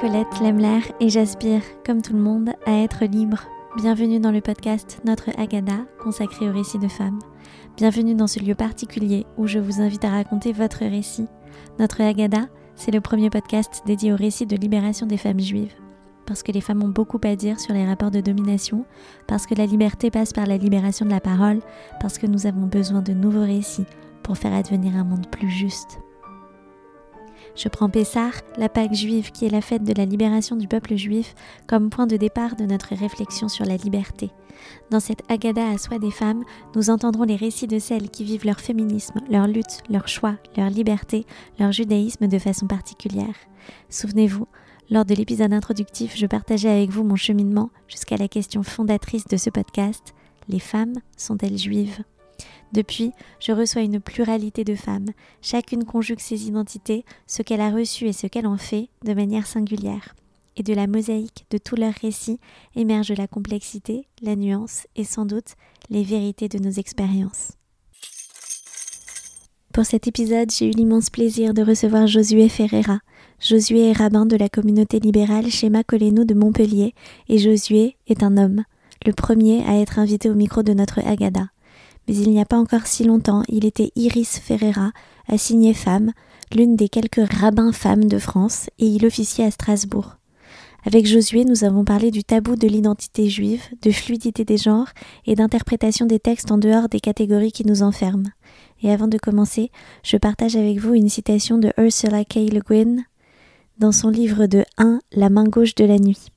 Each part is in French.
Colette Lemler et j'aspire, comme tout le monde, à être libre. Bienvenue dans le podcast Notre Agada, consacré au récit de femmes. Bienvenue dans ce lieu particulier où je vous invite à raconter votre récit. Notre Agada, c'est le premier podcast dédié au récit de libération des femmes juives. Parce que les femmes ont beaucoup à dire sur les rapports de domination, parce que la liberté passe par la libération de la parole, parce que nous avons besoin de nouveaux récits pour faire advenir un monde plus juste. Je prends Pessah, la Pâque juive qui est la fête de la libération du peuple juif, comme point de départ de notre réflexion sur la liberté. Dans cette Agada à soi des femmes, nous entendrons les récits de celles qui vivent leur féminisme, leur lutte, leur choix, leur liberté, leur judaïsme de façon particulière. Souvenez-vous, lors de l'épisode introductif, je partageais avec vous mon cheminement jusqu'à la question fondatrice de ce podcast. Les femmes sont-elles juives? Depuis, je reçois une pluralité de femmes. Chacune conjugue ses identités, ce qu'elle a reçu et ce qu'elle en fait, de manière singulière. Et de la mosaïque de tous leurs récits émerge la complexité, la nuance et sans doute les vérités de nos expériences. Pour cet épisode, j'ai eu l'immense plaisir de recevoir Josué Ferreira. Josué est rabbin de la communauté libérale chez Macoleno de Montpellier et Josué est un homme, le premier à être invité au micro de notre Agada mais il n'y a pas encore si longtemps, il était Iris Ferreira, assignée femme, l'une des quelques rabbins femmes de France, et il officiait à Strasbourg. Avec Josué, nous avons parlé du tabou de l'identité juive, de fluidité des genres et d'interprétation des textes en dehors des catégories qui nous enferment. Et avant de commencer, je partage avec vous une citation de Ursula K. Le Guin dans son livre de 1 La main gauche de la nuit.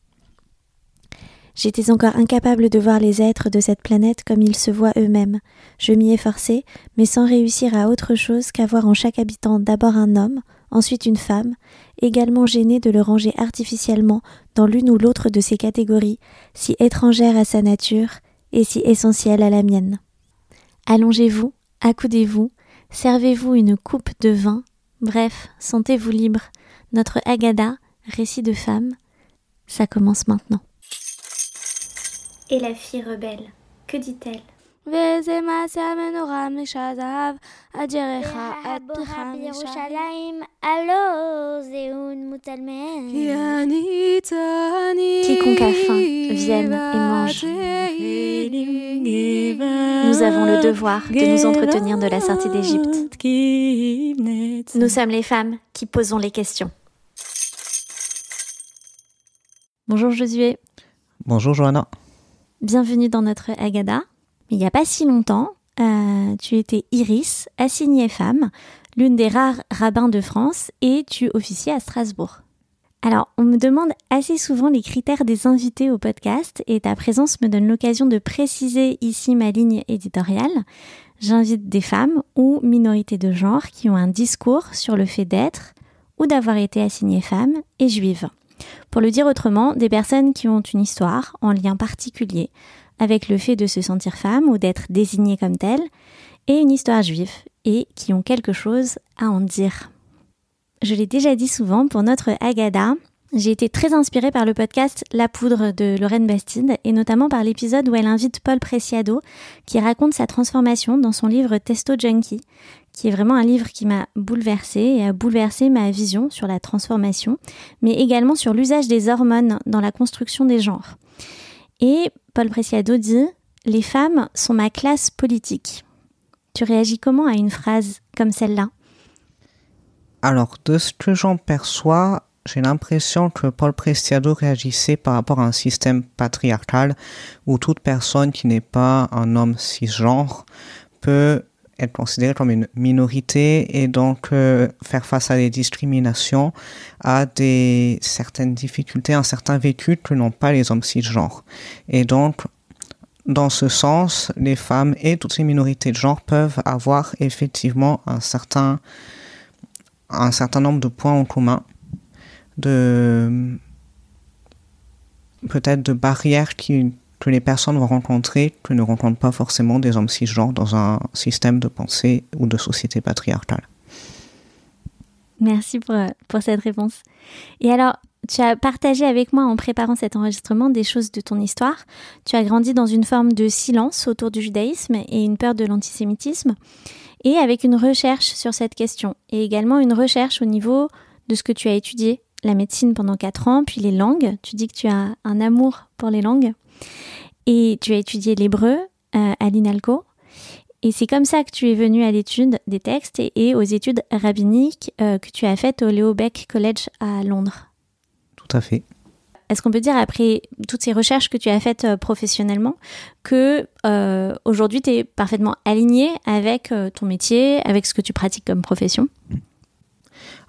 J'étais encore incapable de voir les êtres de cette planète comme ils se voient eux-mêmes. Je m'y efforçais, mais sans réussir à autre chose qu'à voir en chaque habitant d'abord un homme, ensuite une femme, également gêné de le ranger artificiellement dans l'une ou l'autre de ces catégories, si étrangères à sa nature et si essentielles à la mienne. Allongez-vous, accoudez-vous, servez-vous une coupe de vin, bref, sentez-vous libre. Notre Agada, récit de femme, ça commence maintenant. Et la fille rebelle, que dit-elle? Quiconque a faim vienne et mange. Nous avons le devoir de nous entretenir de la sortie d'Égypte. Nous sommes les femmes qui posons les questions. Bonjour Josué. Bonjour Johanna. Bienvenue dans notre Agada. Il n'y a pas si longtemps, euh, tu étais Iris, assignée femme, l'une des rares rabbins de France, et tu officiais à Strasbourg. Alors, on me demande assez souvent les critères des invités au podcast, et ta présence me donne l'occasion de préciser ici ma ligne éditoriale. J'invite des femmes ou minorités de genre qui ont un discours sur le fait d'être ou d'avoir été assignées femmes et juives. Pour le dire autrement, des personnes qui ont une histoire en lien particulier avec le fait de se sentir femme ou d'être désignée comme telle, et une histoire juive, et qui ont quelque chose à en dire. Je l'ai déjà dit souvent, pour notre Agada, j'ai été très inspirée par le podcast La Poudre de Lorraine Bastide et notamment par l'épisode où elle invite Paul Preciado qui raconte sa transformation dans son livre Testo Junkie, qui est vraiment un livre qui m'a bouleversée et a bouleversé ma vision sur la transformation, mais également sur l'usage des hormones dans la construction des genres. Et Paul Preciado dit Les femmes sont ma classe politique. Tu réagis comment à une phrase comme celle-là? Alors, de ce que j'en perçois, j'ai l'impression que Paul Preciado réagissait par rapport à un système patriarcal où toute personne qui n'est pas un homme cisgenre peut être considérée comme une minorité et donc euh, faire face à des discriminations, à des certaines difficultés, un certain vécu que n'ont pas les hommes cisgenres. Et donc, dans ce sens, les femmes et toutes ces minorités de genre peuvent avoir effectivement un certain, un certain nombre de points en commun de peut-être de barrières qui, que les personnes vont rencontrer que ne rencontrent pas forcément des hommes cisgenres dans un système de pensée ou de société patriarcale. Merci pour, pour cette réponse. Et alors, tu as partagé avec moi en préparant cet enregistrement des choses de ton histoire. Tu as grandi dans une forme de silence autour du judaïsme et une peur de l'antisémitisme, et avec une recherche sur cette question, et également une recherche au niveau de ce que tu as étudié la médecine pendant 4 ans, puis les langues. Tu dis que tu as un amour pour les langues. Et tu as étudié l'hébreu euh, à l'INALCO. Et c'est comme ça que tu es venu à l'étude des textes et, aux études rabbiniques euh, que tu as faites au Leo Beck College à Londres. Tout à fait. Est-ce qu'on peut dire, après toutes ces recherches que tu as faites euh, professionnellement, que aujourd'hui tu es parfaitement aligné avec ton métier, avec ce que tu pratiques comme profession?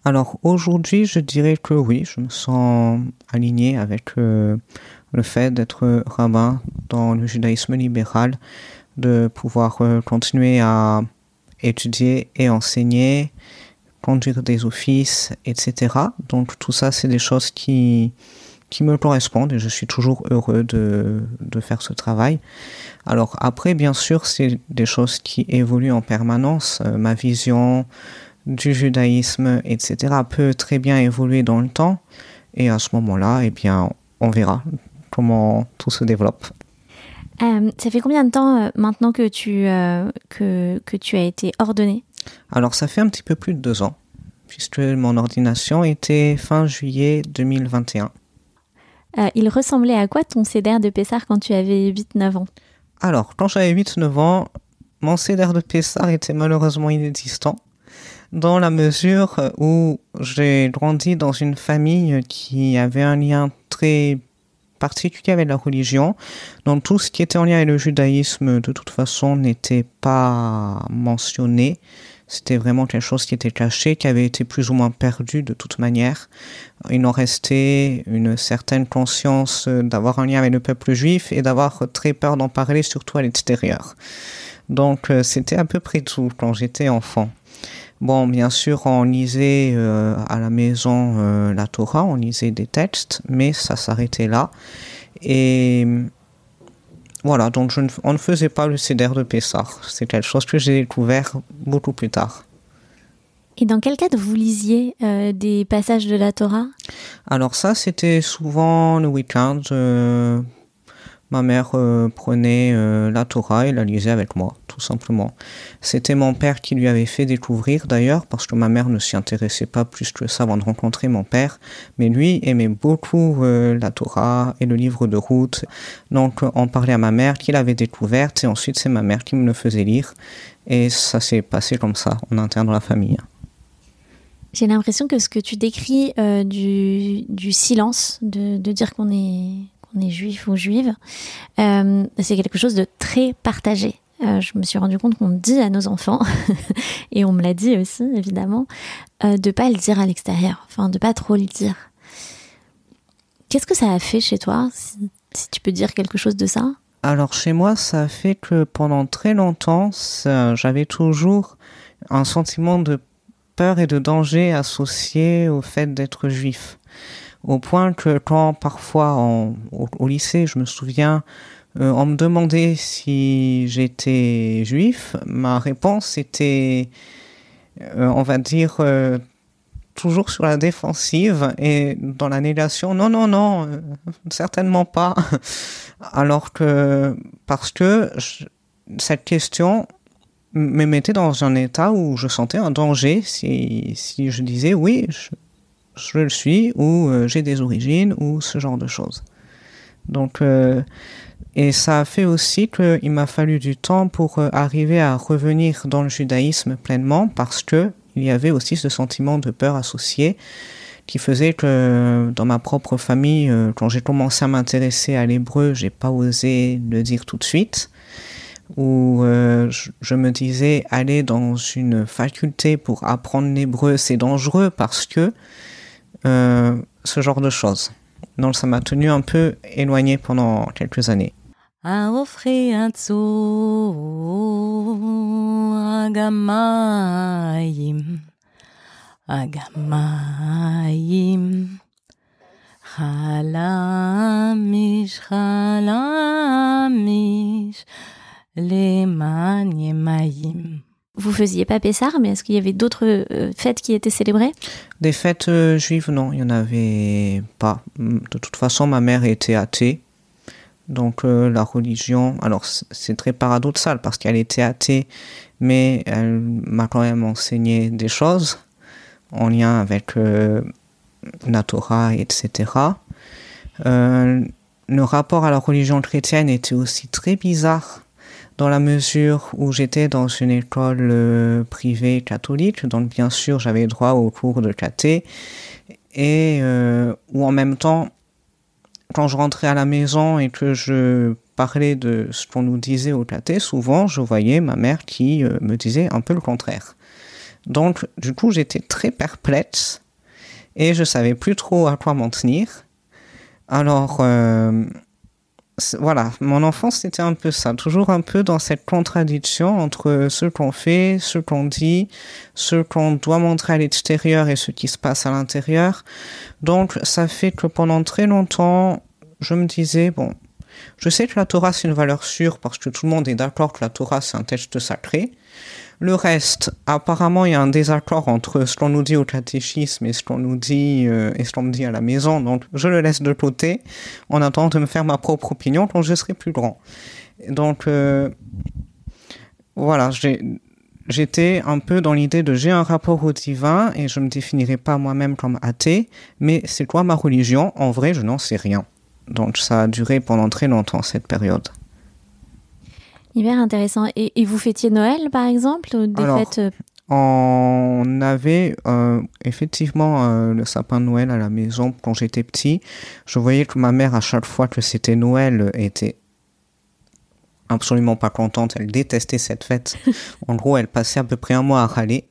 Alors aujourd'hui, je dirais que oui, je me sens aligné avec le fait d'être rabbin dans le judaïsme libéral de pouvoir euh, continuer à étudier et enseigner, conduire des offices, etc. Donc tout ça, c'est des choses qui, me correspondent et je suis toujours heureux de, de faire ce travail. Alors après, bien sûr, c'est des choses qui évoluent en permanence. Euh, ma vision du judaïsme, etc., peut très bien évoluer dans le temps. Et à ce moment-là, eh bien, on verra comment tout se développe. Euh, ça fait combien de temps euh, maintenant que tu, euh, que, que tu as été ordonné? Alors, ça fait un petit peu plus de deux ans, puisque mon ordination était fin juillet 2021. il ressemblait à quoi ton CDR de Pessard quand tu avais 8-9 ans? Alors, quand j'avais 8-9 ans, mon CDR de Pessard était malheureusement inexistant, dans la mesure où j'ai grandi dans une famille qui avait un lien très particulier avec la religion. Donc tout ce qui était en lien avec le judaïsme, de toute façon, n'était pas mentionné. C'était vraiment quelque chose qui était caché, qui avait été plus ou moins perdu de toute manière. Il en restait une certaine conscience d'avoir un lien avec le peuple juif et d'avoir très peur d'en parler, surtout à l'extérieur. Donc euh, c'était à peu près tout quand j'étais enfant. Bon, bien sûr, on lisait euh, à la maison euh, la Torah, on lisait des textes, mais ça s'arrêtait là. Et voilà, donc on ne faisait pas le Seder de Pessah. C'est quelque chose que j'ai découvert beaucoup plus tard. Et dans quel cadre vous lisiez euh, des passages de la Torah? Alors ça, c'était souvent le week-end ma mère euh, prenait euh, la Torah et la lisait avec moi, tout simplement. C'était mon père qui lui avait fait découvrir d'ailleurs, parce que ma mère ne s'y intéressait pas plus que ça avant de rencontrer mon père, mais lui aimait beaucoup euh, la Torah et le livre de route. Donc on parlait à ma mère qui l'avait découverte et ensuite c'est ma mère qui me le faisait lire. Et ça s'est passé comme ça, en interne dans la famille. J'ai l'impression que ce que tu décris du, du, silence, de, de dire qu'on est on est juif ou juive, euh, c'est quelque chose de très partagé. Euh, je me suis rendu compte qu'on dit à nos enfants, et on me l'a dit aussi évidemment, euh, de pas le dire à l'extérieur, enfin de pas trop le dire. Qu'est-ce que ça a fait chez toi, si, si tu peux dire quelque chose de ça? Alors chez moi, ça a fait que pendant très longtemps, j'avais toujours un sentiment de peur et de danger associé au fait d'être juif au point que quand parfois au, lycée, je me souviens, euh, on me demandait si j'étais juif, ma réponse était, euh, on va dire, euh, toujours sur la défensive et dans la négation, non, non, non, certainement pas. Alors que, parce que cette question me mettait dans un état où je sentais un danger si, je disais oui, je le suis, ou euh, j'ai des origines, ou ce genre de choses. Donc, euh, et ça a fait aussi qu'il m'a fallu du temps pour euh, arriver à revenir dans le judaïsme pleinement, parce que il y avait aussi ce sentiment de peur associé qui faisait que dans ma propre famille, quand j'ai commencé à m'intéresser à l'hébreu, j'ai pas osé le dire tout de suite. Ou je, je, me disais aller dans une faculté pour apprendre l'hébreu, c'est dangereux parce que euh, ce genre de choses. Donc ça m'a tenu un peu éloigné pendant quelques années. Vous faisiez pas Pessar, mais est-ce qu'il y avait d'autres euh, fêtes qui étaient célébrées? Des fêtes euh, juives, non, il n'y en avait pas. De toute façon, ma mère était athée. Donc euh, la religion, alors c'est très paradoxal parce qu'elle était athée, mais elle m'a quand même enseigné des choses en lien avec la Torah, etc. Euh, le rapport à la religion chrétienne était aussi très bizarre dans la mesure où j'étais dans une école euh, privée catholique, donc bien sûr j'avais droit aux cours de caté, et euh, où en même temps, quand je rentrais à la maison et que je parlais de ce qu'on nous disait au caté, souvent je voyais ma mère qui euh, me disait un peu le contraire. Donc du coup j'étais très perplexe et je savais plus trop à quoi m'en tenir. Alors voilà, mon enfance c'était un peu ça, toujours un peu dans cette contradiction entre ce qu'on fait, ce qu'on dit, ce qu'on doit montrer à l'extérieur et ce qui se passe à l'intérieur. Donc ça fait que pendant très longtemps, je me disais, bon, je sais que la Torah c'est une valeur sûre parce que tout le monde est d'accord que la Torah c'est un texte sacré, le reste, apparemment, il y a un désaccord entre ce qu'on nous dit au catéchisme et ce qu'on nous dit euh, et ce qu'on me dit à la maison. Donc, je le laisse de côté en attendant de me faire ma propre opinion quand je serai plus grand. Donc, euh, voilà, j'étais un peu dans l'idée de j'ai un rapport au divin et je me définirai pas moi-même comme athée, mais c'est quoi ma religion? En vrai, je n'en sais rien. Donc, ça a duré pendant très longtemps cette période. Hyper intéressant. Et, vous fêtiez Noël, par exemple, ou des fêtes euh, On avait euh, effectivement euh, le sapin de Noël à la maison quand j'étais petit. Je voyais que ma mère, à chaque fois que c'était Noël, était absolument pas contente. Elle détestait cette fête. en gros, elle passait à peu près un mois à râler.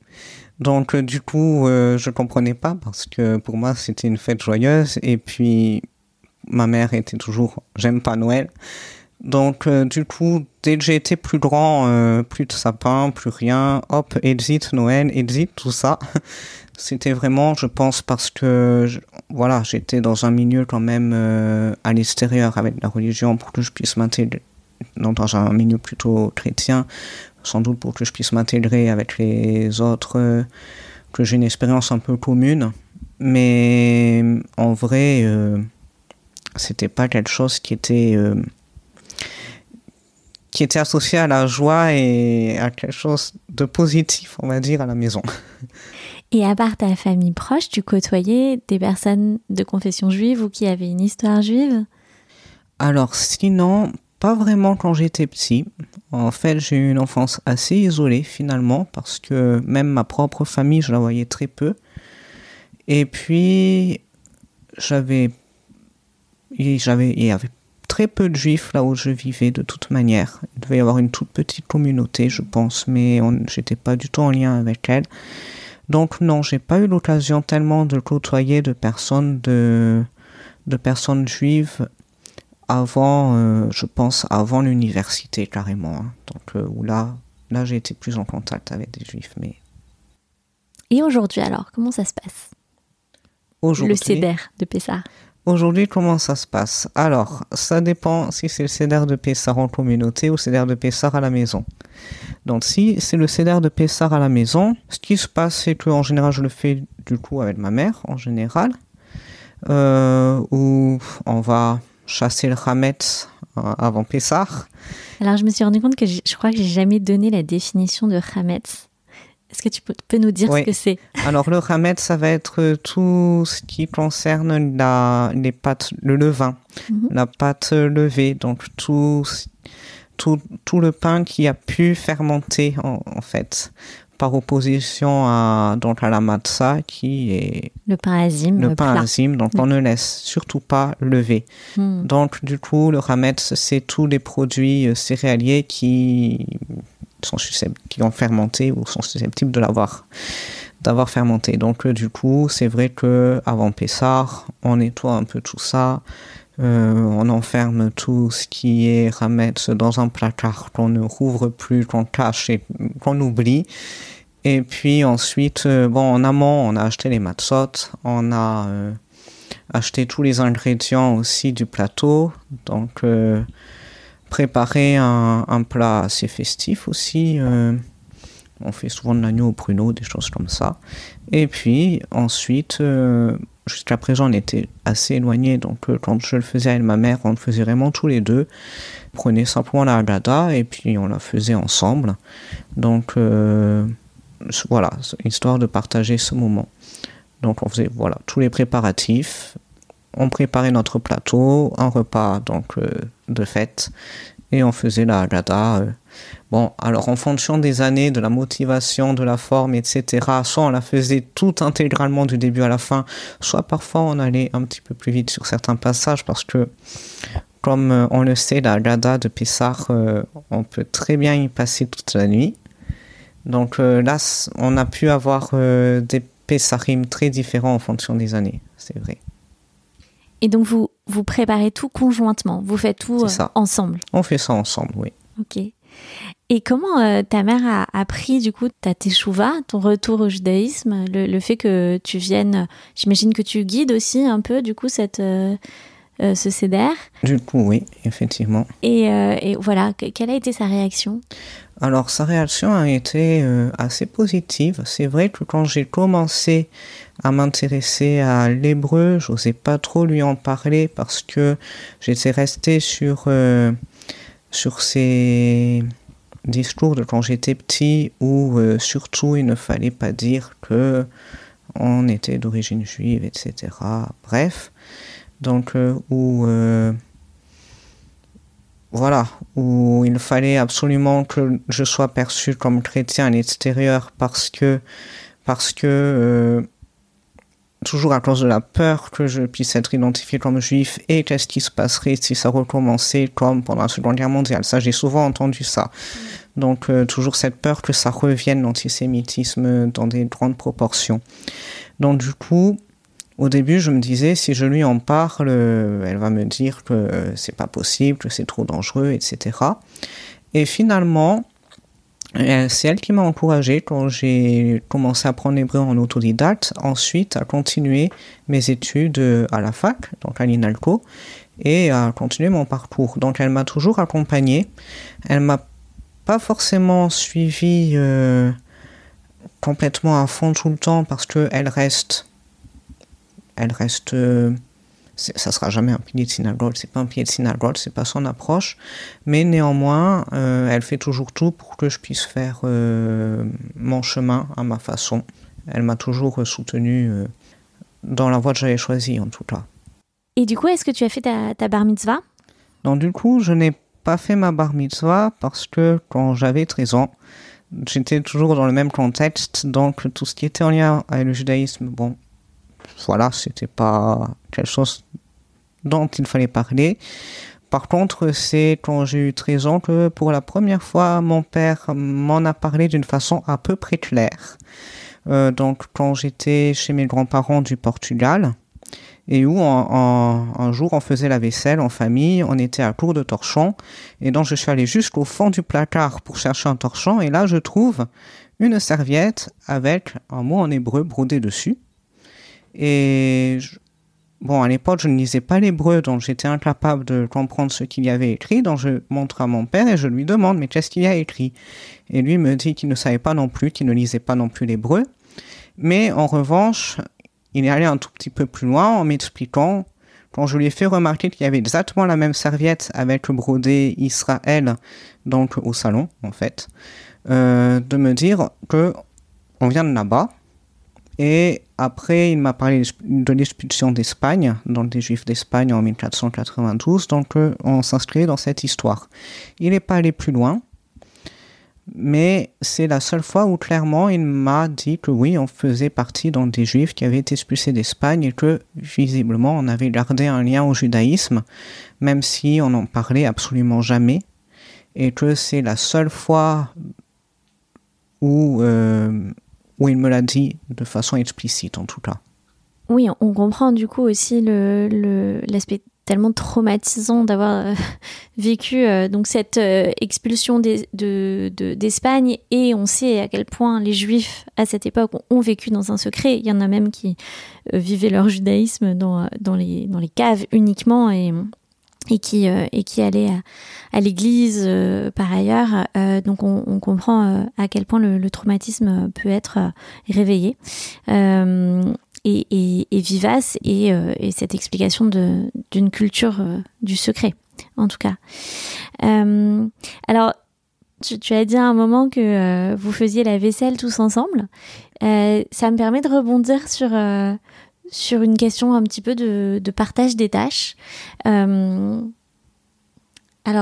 Donc, du coup, je comprenais pas parce que pour moi, c'était une fête joyeuse. Et puis, ma mère était toujours, j'aime pas Noël. Donc, euh, du coup, dès que j'ai été plus grand, euh, plus de sapin, plus rien, hop, exit Noël, exit tout ça. C'était vraiment, je pense, parce que, voilà, j'étais dans un milieu quand même euh, à l'extérieur avec la religion pour que je puisse m'intégrer, dans un milieu plutôt chrétien, sans doute pour que je puisse m'intégrer avec les autres, que j'ai une expérience un peu commune. Mais en vrai, c'était pas quelque chose qui était qui était associé à la joie et à quelque chose de positif, on va dire, à la maison. Et à part ta famille proche, tu côtoyais des personnes de confession juive ou qui avaient une histoire juive? Alors sinon, pas vraiment quand j'étais petit. En fait, j'ai eu une enfance assez isolée finalement parce que même ma propre famille, je la voyais très peu. Et puis, j'avais, il y avait très peu de juifs là où je vivais de toute manière. Il devait y avoir une toute petite communauté, je pense, mais j'étais pas du tout en lien avec elle. Donc non, j'ai pas eu l'occasion tellement de côtoyer de personnes de, de personnes juives avant, euh, je pense, avant l'université carrément. Hein. Donc euh, où là, là j'ai été plus en contact avec des juifs. Mais et aujourd'hui alors, comment ça se passe? Le CEDER de Pessah. Aujourd'hui, comment ça se passe? Alors, ça dépend si c'est le CEDER de Pessar en communauté ou le CEDER de Pessar à la maison. Donc, si c'est le CEDER de Pessar à la maison, ce qui se passe, c'est que en général, je le fais du coup avec ma mère, en général, euh, où on va chasser le Hametz euh, avant Pessar. Alors, je me suis rendu compte que je crois que j'ai jamais donné la définition de Hametz. Est-ce que tu peux, nous dire ce que c'est? Alors le ramet, ça va être tout ce qui concerne la, les pâtes, le levain, mhm. la pâte levée, donc tout, tout, tout, le pain qui a pu fermenter en, fait, par opposition à, donc à la matzah qui est le pain azim. Le, pain azim, donc on ne laisse surtout pas lever. Hmm. Donc du coup, le ramet, c'est tous les produits euh, céréaliers qui sont qui ont fermenté ou sont susceptibles de l'avoir d'avoir fermenté. Donc euh, du coup, c'est vrai que avant Pessar, on nettoie un peu tout ça, euh, on enferme tout ce qui est ramettre dans un placard qu'on ne rouvre plus, qu'on cache et qu'on oublie. Et puis ensuite, euh, bon, en amont, on a acheté les matzot, on a acheté tous les ingrédients aussi du plateau. Donc préparer un, plat assez festif aussi. Euh, on fait souvent de l'agneau au pruneau, des choses comme ça. Et puis ensuite, euh, jusqu'à présent, on était assez éloignés. Donc euh, quand je le faisais avec ma mère, on le faisait vraiment tous les deux. On prenait simplement la agada et puis on la faisait ensemble. Donc voilà, histoire de partager ce moment. Donc on faisait voilà tous les préparatifs, on préparait notre plateau, un repas donc de fête, et on faisait la gada. Bon, alors en fonction des années, de la motivation, de la forme, etc., soit on la faisait tout intégralement du début à la fin, soit parfois on allait un petit peu plus vite sur certains passages parce que, comme euh, on le sait, la gada de Pessar, euh, on peut très bien y passer toute la nuit. Donc euh, là, on a pu avoir des Pessarim très différents en fonction des années, c'est vrai. Et donc vous, vous préparez tout conjointement, vous faites tout ensemble On fait ça ensemble, oui. Ok. Et comment euh, ta mère a appris du coup ta teshuva, ton retour au judaïsme, le, fait que tu viennes, j'imagine que tu guides aussi un peu du coup cette, euh, euh, ce CDR Du coup oui, effectivement. Et, et, voilà, quelle a été sa réaction? Alors sa réaction a été assez positive. C'est vrai que quand j'ai commencé à m'intéresser à l'hébreu, j'osais pas trop lui en parler parce que j'étais resté sur sur ces discours de quand j'étais petit où euh, surtout il ne fallait pas dire que on était d'origine juive, etc. Bref, donc euh, où euh, voilà, où il fallait absolument que je sois perçu comme chrétien à l'extérieur parce que parce que toujours à cause de la peur que je puisse être identifié comme juif et qu'est-ce qui se passerait si ça recommençait comme pendant la Seconde Guerre mondiale. Ça, j'ai souvent entendu ça. Donc, euh, toujours cette peur que ça revienne, l'antisémitisme, dans des grandes proportions. Donc, du coup, au début, je me disais, si je lui en parle, euh, elle va me dire que c'est pas possible, que c'est trop dangereux, etc. Et finalement, euh, c'est elle qui m'a encouragé quand j'ai commencé à apprendre l'hébreu en autodidacte, ensuite à continuer mes études euh, à la fac, donc à l'INALCO, et à continuer mon parcours. Donc elle m'a toujours accompagné. Elle m'a pas forcément suivi euh, complètement à fond tout le temps parce qu'elle reste, elle reste ça sera jamais un pilier de synagogue, c'est pas un pilier de synagogue, c'est pas son approche, mais néanmoins, euh, elle fait toujours tout pour que je puisse faire euh, mon chemin à ma façon. Elle m'a toujours soutenu euh, dans la voie que j'avais choisie, en tout cas. Et du coup, est-ce que tu as fait ta, ta bar mitzvah? Non, du coup, je n'ai pas fait ma bar mitzvah parce que quand j'avais 13 ans, j'étais toujours dans le même contexte, donc tout ce qui était en lien avec le judaïsme, bon, voilà, c'était pas quelque chose dont il fallait parler. Par contre, c'est quand j'ai eu 13 ans que pour la première fois, mon père m'en a parlé d'une façon à peu près claire. Euh, donc, quand j'étais chez mes grands-parents du Portugal, et où un jour on faisait la vaisselle en famille, on était à court de torchons, et donc je suis allé jusqu'au fond du placard pour chercher un torchon, et là je trouve une serviette avec un mot en hébreu brodé dessus. Et bon, à l'époque, je ne lisais pas l'hébreu, donc j'étais incapable de comprendre ce qu'il y avait écrit. Donc je montre à mon père et je lui demande, mais qu'est-ce qu'il y a écrit? Et lui me dit qu'il ne savait pas non plus, qu'il ne lisait pas non plus l'hébreu. Mais en revanche, il est allé un tout petit peu plus loin en m'expliquant, quand je lui ai fait remarquer qu'il y avait exactement la même serviette avec brodé Israël, donc au salon, en fait, euh, de me dire que on vient de là-bas et après, il m'a parlé de l'expulsion d'Espagne, donc des Juifs d'Espagne en 1492, donc euh, on s'inscrit dans cette histoire. Il n'est pas allé plus loin, mais c'est la seule fois où clairement il m'a dit que oui, on faisait partie donc, des Juifs qui avaient été expulsés d'Espagne et que visiblement on avait gardé un lien au judaïsme, même si on n'en parlait absolument jamais, et que c'est la seule fois où euh, où il me l'a dit de façon explicite en tout cas. Oui, on comprend du coup aussi l'aspect le, tellement traumatisant d'avoir euh, vécu euh, donc cette euh, expulsion d'Espagne de, et on sait à quel point les juifs à cette époque ont, vécu dans un secret. Il y en a même qui vivaient leur judaïsme dans, dans, les, dans les caves uniquement et et qui euh, et qui allait à, l'église euh, par ailleurs. Euh, donc on, on comprend à quel point le, le traumatisme peut être réveillé. Et, et, et, vivace et, et cette explication d'une culture du secret en tout cas. alors tu, as dit à un moment que euh, vous faisiez la vaisselle tous ensemble. Euh, ça me permet de rebondir sur, euh, sur une question un petit peu de, partage des tâches. alors,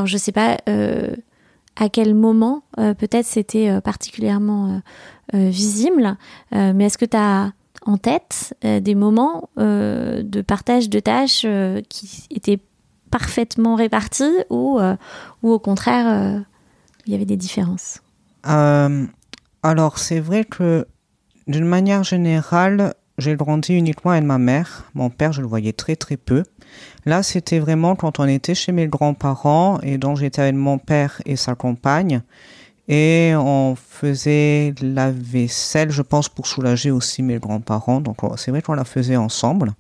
je ne sais pas à quel moment, peut-être c'était particulièrement visible, mais est-ce que tu as en tête des moments de partage de tâches qui étaient parfaitement répartis ou, ou au contraire il y avait des différences? Euh, Alors, c'est vrai que d'une manière générale, j'ai grandi uniquement avec ma mère. Mon père, je le voyais très très peu. Là, c'était vraiment quand on était chez mes grands-parents et donc j'étais avec mon père et sa compagne. Et on faisait la vaisselle, je pense, pour soulager aussi mes grands-parents. Donc c'est vrai qu'on la faisait ensemble.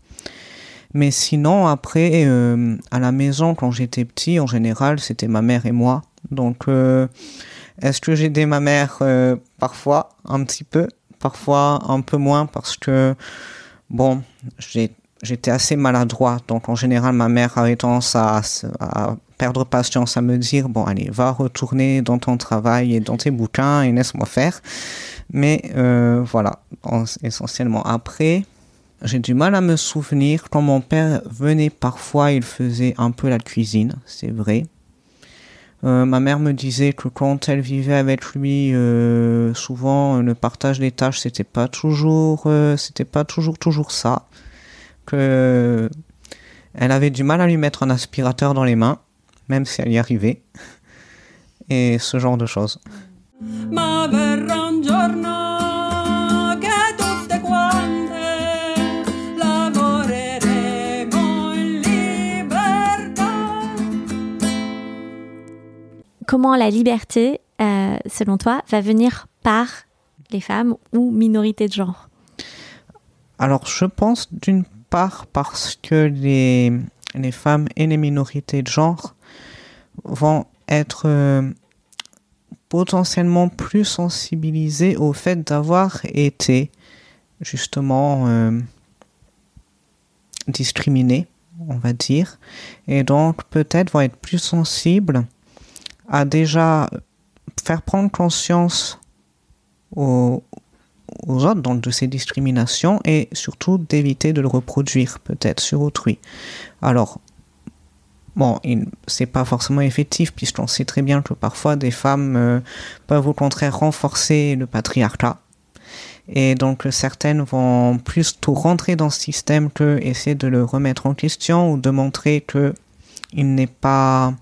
Mais sinon, après, euh, à la maison, quand j'étais petit, en général, c'était ma mère et moi. Donc, euh, est-ce que j'ai aidé ma mère euh, Parfois, un petit peu. Parfois, un peu moins parce que, bon, j'étais assez maladroit. Donc, en général, ma mère avait tendance à, perdre patience, à me dire, bon, allez, va retourner dans ton travail et dans tes bouquins et laisse-moi faire. Mais voilà, essentiellement. Après, j'ai du mal à me souvenir. Quand mon père venait parfois, il faisait un peu la cuisine, c'est vrai. Euh, ma mère me disait que quand elle vivait avec lui, euh, souvent le partage des tâches c'était pas toujours, euh, c'était pas toujours toujours ça. Que elle avait du mal à lui mettre un aspirateur dans les mains, même si elle y arrivait, et ce genre de choses. Comment la liberté, euh, selon toi, va venir par les femmes ou minorités de genre Alors, je pense d'une part parce que les, femmes et les minorités de genre vont être euh, potentiellement plus sensibilisées au fait d'avoir été justement euh, discriminées, on va dire, et donc peut-être vont être plus sensibles à déjà faire prendre conscience aux, autres de ces discriminations et surtout d'éviter de le reproduire peut-être sur autrui. Alors, bon, c'est pas forcément effectif puisqu'on sait très bien que parfois des femmes euh, peuvent au contraire renforcer le patriarcat. Et donc certaines vont plus tout rentrer dans ce système que essayer de le remettre en question ou de montrer que il n'est pas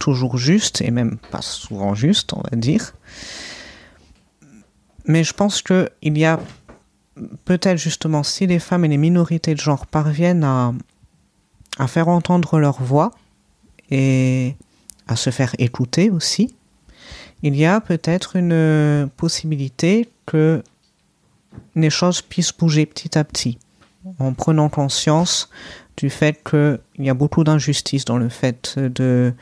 toujours juste, et même pas souvent juste, on va dire. Mais je pense qu'il y a peut-être justement, si les femmes et les minorités de genre parviennent à, à faire entendre leur voix et à se faire écouter aussi, il y a peut-être une possibilité que les choses puissent bouger petit à petit, en prenant conscience du fait qu'il y a beaucoup d'injustice dans le fait de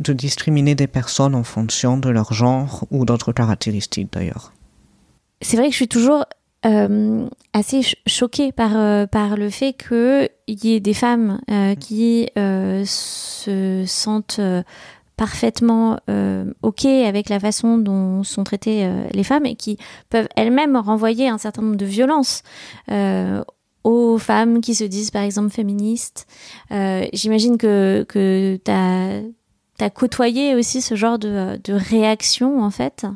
de discriminer des personnes en fonction de leur genre ou d'autres caractéristiques d'ailleurs. C'est vrai que je suis toujours euh, assez choquée par, euh, par le fait qu'il y ait des femmes euh, qui se sentent parfaitement OK avec la façon dont sont traitées les femmes et qui peuvent elles-mêmes renvoyer un certain nombre de violences aux femmes qui se disent par exemple féministes. J'imagine que, que tu as côtoyé aussi ce genre de, de réaction en fait?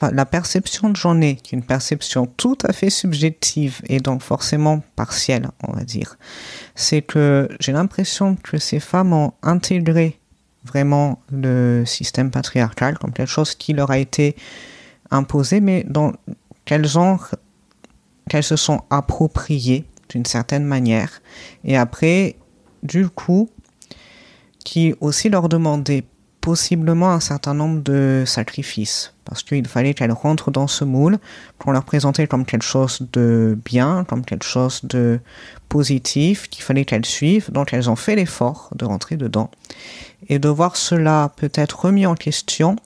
La perception que j'en ai, qui est une perception tout à fait subjective et donc forcément partielle, on va dire, c'est que j'ai l'impression que ces femmes ont intégré vraiment le système patriarcal comme quelque chose qui leur a été imposé, mais dans qu'elles ont, qu'elles se sont appropriées d'une certaine manière. Et après, du coup, qui aussi leur demandait possiblement un certain nombre de sacrifices, parce qu'il fallait qu'elles rentrent dans ce moule, qu'on leur présentait comme quelque chose de bien, comme quelque chose de positif, qu'il fallait qu'elles suivent, donc elles ont fait l'effort de rentrer dedans. Et de voir cela peut-être remis en question,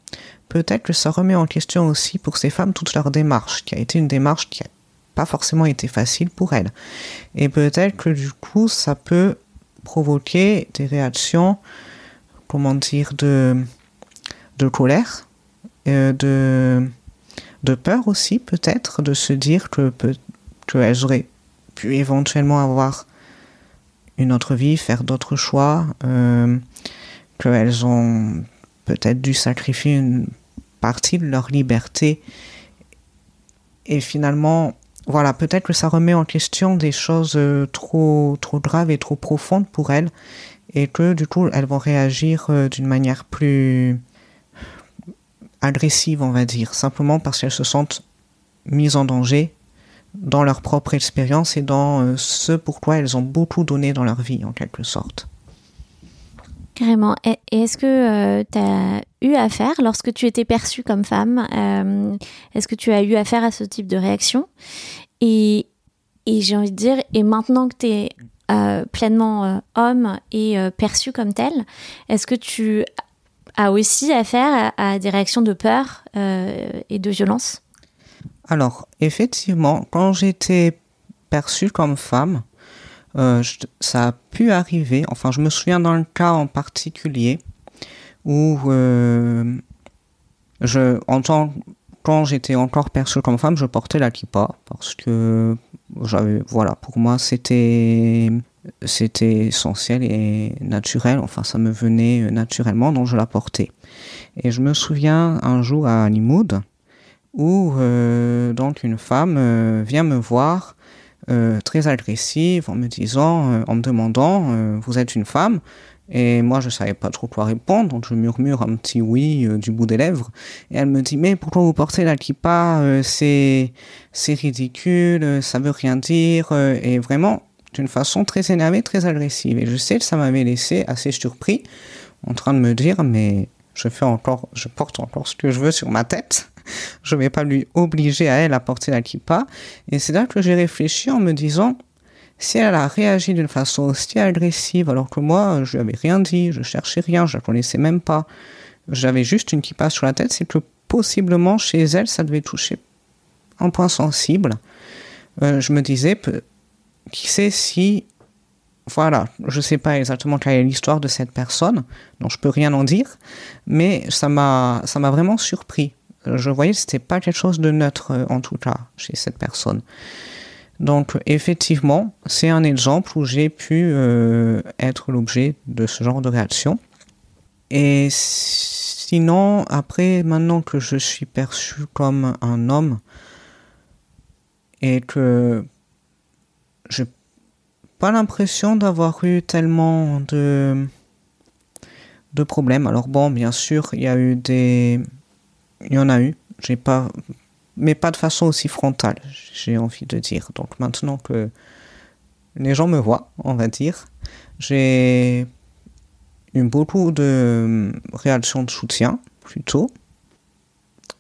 peut-être que ça remet en question aussi pour ces femmes toute leur démarche, qui a été une démarche qui n'a pas forcément été facile pour elles. Et peut-être que du coup, ça peut provoquer des réactions, comment dire, de, de colère, euh, de, de peur aussi peut-être, de se dire que qu'elles auraient pu éventuellement avoir une autre vie, faire d'autres choix, euh, qu'elles ont peut-être dû sacrifier une partie de leur liberté. Et finalement, voilà, peut-être que ça remet en question des choses euh, trop, trop graves et trop profondes pour elles, et que du coup, elles vont réagir euh, d'une manière plus agressive, on va dire, simplement parce qu'elles se sentent mises en danger dans leur propre expérience et dans euh, ce pourquoi elles ont beaucoup donné dans leur vie, en quelque sorte. Carrément. Est-ce que tu as eu affaire, lorsque tu étais perçue comme femme, euh, est-ce que tu as eu affaire à ce type de réaction? Et, j'ai envie de dire, et maintenant que tu es euh, pleinement homme et perçu comme tel, est-ce que tu as aussi affaire à, à des réactions de peur et de violence? Alors, effectivement, quand j'étais perçue comme femme, euh, ça a pu arriver. Enfin, je me souviens d'un cas en particulier où euh, je, en tant, quand j'étais encore perçue comme femme, je portais la kippa parce que j'avais, voilà, pour moi, c'était c'était essentiel et naturel. Enfin, ça me venait naturellement, donc je la portais. Et je me souviens un jour à Limoud, où euh, donc une femme euh, vient me voir euh, très agressive en me disant, en me demandant, vous êtes une femme? Et moi je savais pas trop quoi répondre, donc je murmure un petit oui du bout des lèvres. Et elle me dit mais pourquoi vous portez la kippa c'est c'est ridicule, ça veut rien dire et vraiment d'une façon très énervée, très agressive et je sais que ça m'avait laissé assez surpris en train de me dire mais je fais encore, je porte encore ce que je veux sur ma tête je ne vais pas lui obliger à elle à porter la kippa. Et c'est là que j'ai réfléchi en me disant, si elle a réagi d'une façon aussi agressive, alors que moi, je lui avais rien dit, je cherchais rien, je la connaissais même pas, j'avais juste une kippa sur la tête, c'est que possiblement chez elle, ça devait toucher un point sensible. Euh, je me disais, qui sait si voilà, je sais pas exactement quelle est l'histoire de cette personne, donc je peux rien en dire, mais ça m'a, ça m'a vraiment surpris je voyais que c'était pas quelque chose de neutre, euh, en tout cas, chez cette personne. Donc, effectivement, c'est un exemple où j'ai pu euh, être l'objet de ce genre de réaction. Et sinon, après, maintenant que je suis perçu comme un homme et que j'ai pas l'impression d'avoir eu tellement de problèmes. Alors bon, bien sûr, il y a eu des, il y en a eu. J'ai pas, mais pas de façon aussi frontale, j'ai envie de dire. Donc maintenant que les gens me voient, on va dire, j'ai eu beaucoup de réactions de soutien, plutôt.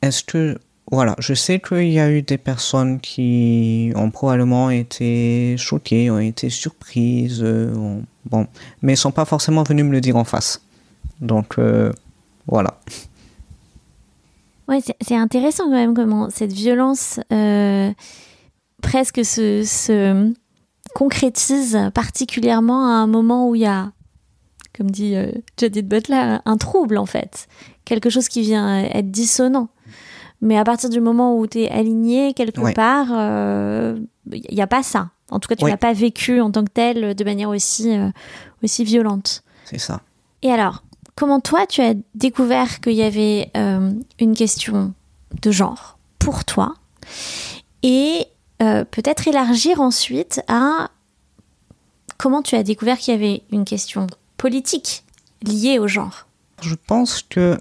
Est-ce que, voilà, je sais qu'il y a eu des personnes qui ont probablement été choquées, ont été surprises, bon, mais sont pas forcément venues me le dire en face. Donc, euh, voilà. Ouais, c'est intéressant quand même comment cette violence euh, presque se, concrétise particulièrement à un moment où il y a, comme dit euh, Judith Butler, un trouble en fait, quelque chose qui vient être dissonant. Mais à partir du moment où tu es aligné quelque part, il euh, n'y a pas ça. En tout cas, tu n'as pas vécu en tant que tel de manière aussi, aussi violente. C'est ça. Et alors, comment toi tu as découvert qu'il y avait euh, une question de genre pour toi et euh, peut-être élargir ensuite à comment tu as découvert qu'il y avait une question politique liée au genre? Je pense que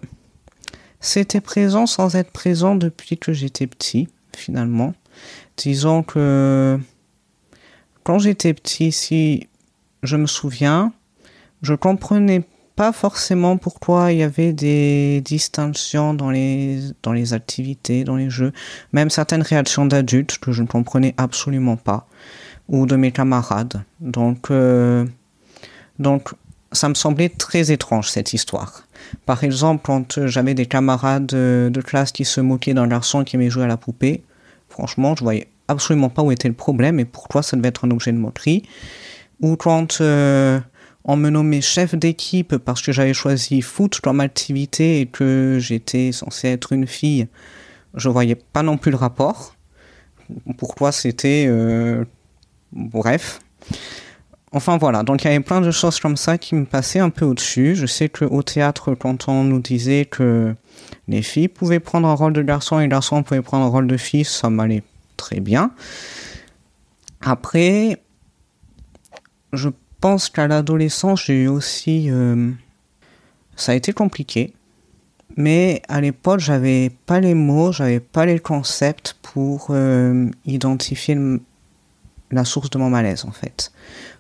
c'était présent sans être présent depuis que j'étais petit, finalement. Disons que quand j'étais petit, si je me souviens, je comprenais pas forcément pourquoi il y avait des distinctions dans les, dans les activités, dans les jeux, même certaines réactions d'adultes que je ne comprenais absolument pas, ou de mes camarades. Donc, euh, donc ça me semblait très étrange cette histoire. Par exemple, quand j'avais des camarades de, classe qui se moquaient d'un garçon qui aimait jouer à la poupée, franchement, je voyais absolument pas où était le problème et pourquoi ça devait être un objet de moquerie. Ou quand euh, on me nommait chef d'équipe parce que j'avais choisi foot comme activité et que j'étais censé être une fille. Je voyais pas non plus le rapport. Pourquoi c'était... Euh, bref. Enfin voilà, donc il y avait plein de choses comme ça qui me passaient un peu au-dessus. Je sais qu'au théâtre, quand on nous disait que les filles pouvaient prendre un rôle de garçon et les garçons pouvaient prendre un rôle de fille, ça m'allait très bien. Après, je pense qu'à l'adolescence, j'ai eu aussi... Euh, ça a été compliqué. Mais à l'époque, j'avais pas les mots, j'avais pas les concepts pour euh, identifier la source de mon malaise en fait.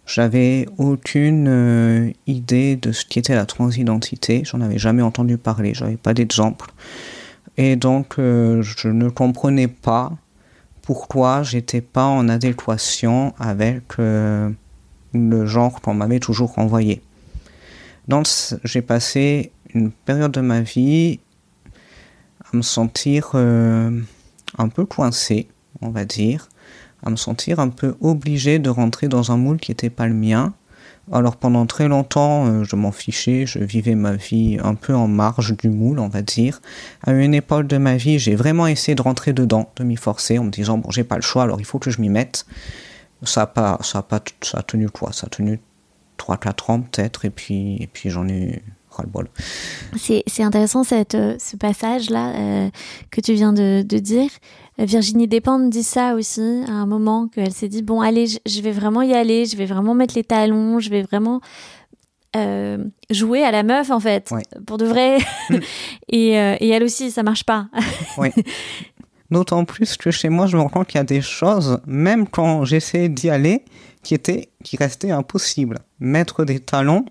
J'avais aucune euh, idée de ce qu'était la transidentité, j'en avais jamais entendu parler, j'avais pas d'exemple. Et donc je ne comprenais pas pourquoi j'étais pas en adéquation avec le genre qu'on m'avait toujours envoyé. Donc j'ai passé une période de ma vie à me sentir un peu coincé, on va dire, à me sentir un peu obligé de rentrer dans un moule qui n'était pas le mien. Alors pendant très longtemps, euh, je m'en fichais, je vivais ma vie un peu en marge du moule, on va dire. À une époque de ma vie, j'ai vraiment essayé de rentrer dedans, de m'y forcer, en me disant bon, j'ai pas le choix, alors il faut que je m'y mette. Ça a pas, ça a pas, ça a tenu quoi? Ça a tenu 3-4 ans peut-être, et puis, et puis j'en ai ras le bol. C'est intéressant cette, euh, ce passage-là euh, que tu viens de, de dire. Virginie Despentes dit ça aussi à un moment qu'elle s'est dit bon allez je vais vraiment y aller je vais vraiment mettre les talons je vais vraiment euh, jouer à la meuf en fait pour de vrai mm. et, euh, et, elle aussi ça marche pas oui d'autant plus que chez moi je me rends compte qu'il y a des choses même quand j'essaie d'y aller qui étaient qui restaient impossibles mettre des talons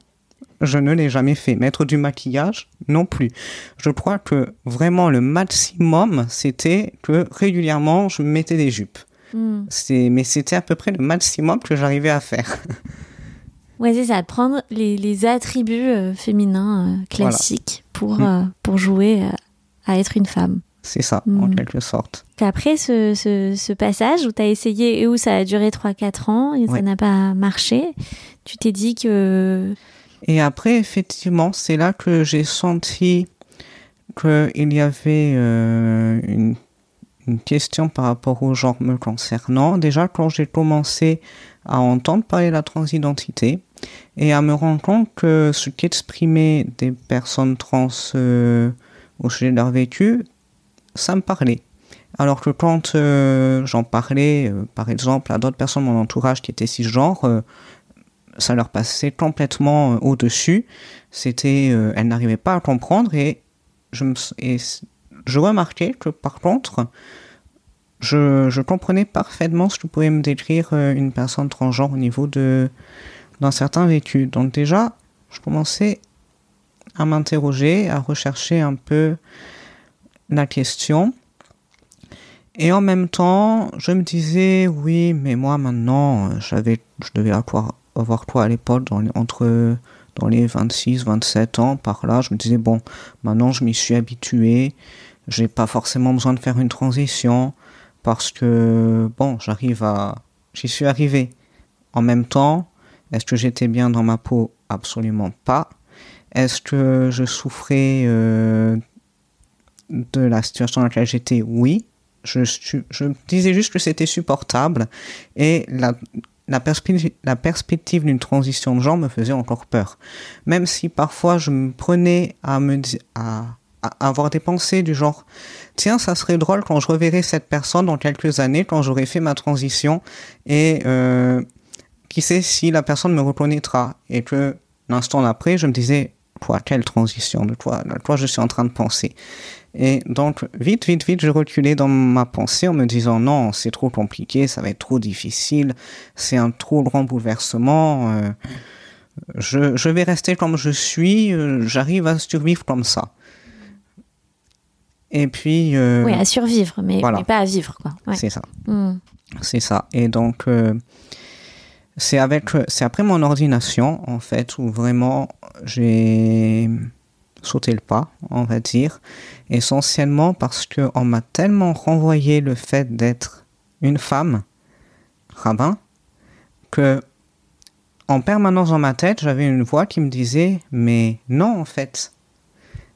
je ne l'ai jamais fait. Mettre du maquillage, non plus. Je crois que vraiment le maximum, c'était que régulièrement, je mettais des jupes. Hmm. Mais c'était à peu près le maximum que j'arrivais à faire. Ouais, c'est ça, prendre les, les attributs euh, féminins euh, classiques pour, hmm. euh, pour jouer à être une femme. C'est ça, en hmm. quelque sorte. Après ce, ce, ce passage où tu as essayé et où ça a duré 3-4 ans et ça n'a pas marché, tu t'es dit que et après, effectivement, c'est là que j'ai senti qu'il y avait euh, une, une, question par rapport au genre me concernant. Déjà, quand j'ai commencé à entendre parler de la transidentité et à me rendre compte que ce qu'exprimaient des personnes trans euh, au sujet de leur vécu, ça me parlait. Alors que quand euh, j'en parlais, par exemple, à d'autres personnes de mon entourage qui étaient cisgenres, ça leur passait complètement euh, au-dessus. C'était, euh, elles n'arrivaient pas à comprendre et je, me, et je remarquais que par contre, je, je, comprenais parfaitement ce que pouvait me décrire euh, une personne transgenre au niveau de d'un certain vécu. Donc déjà, je commençais à m'interroger, à rechercher un peu la question. Et en même temps, je me disais, oui, mais moi maintenant, j'avais, je devais avoir avoir quoi à l'époque, dans, entre dans les 26, 27 ans, par là, je me disais, bon, maintenant je m'y suis habitué, j'ai pas forcément besoin de faire une transition, parce que, bon, j'arrive à... J'y suis arrivé. En même temps, est-ce que j'étais bien dans ma peau? Absolument pas. Est-ce que je souffrais euh, de la situation dans laquelle j'étais Oui. Je, disais juste que c'était supportable et la perspective d'une transition de genre me faisait encore peur. Même si parfois je me prenais à me à, avoir des pensées du genre tiens ça serait drôle quand je reverrai cette personne dans quelques années quand j'aurai fait ma transition et euh, qui sait si la personne me reconnaîtra et que l'instant d'après je me disais quoi quelle transition de quoi de quoi je suis en train de penser et donc, vite, vite, vite, je reculais dans ma pensée en me disant non, c'est trop compliqué, ça va être trop difficile, c'est un trop grand bouleversement. Euh, je, je, vais rester comme je suis, euh, j'arrive à survivre comme ça. Et puis. Euh, oui, à survivre, mais, pas à vivre, quoi. C'est ça. Hmm. C'est ça. Et donc, c'est avec, c'est après mon ordination, en fait, où vraiment j'ai sauter le pas, on va dire, essentiellement parce qu'on m'a tellement renvoyé le fait d'être une femme, rabbin, que en permanence dans ma tête, j'avais une voix qui me disait Mais non, en fait,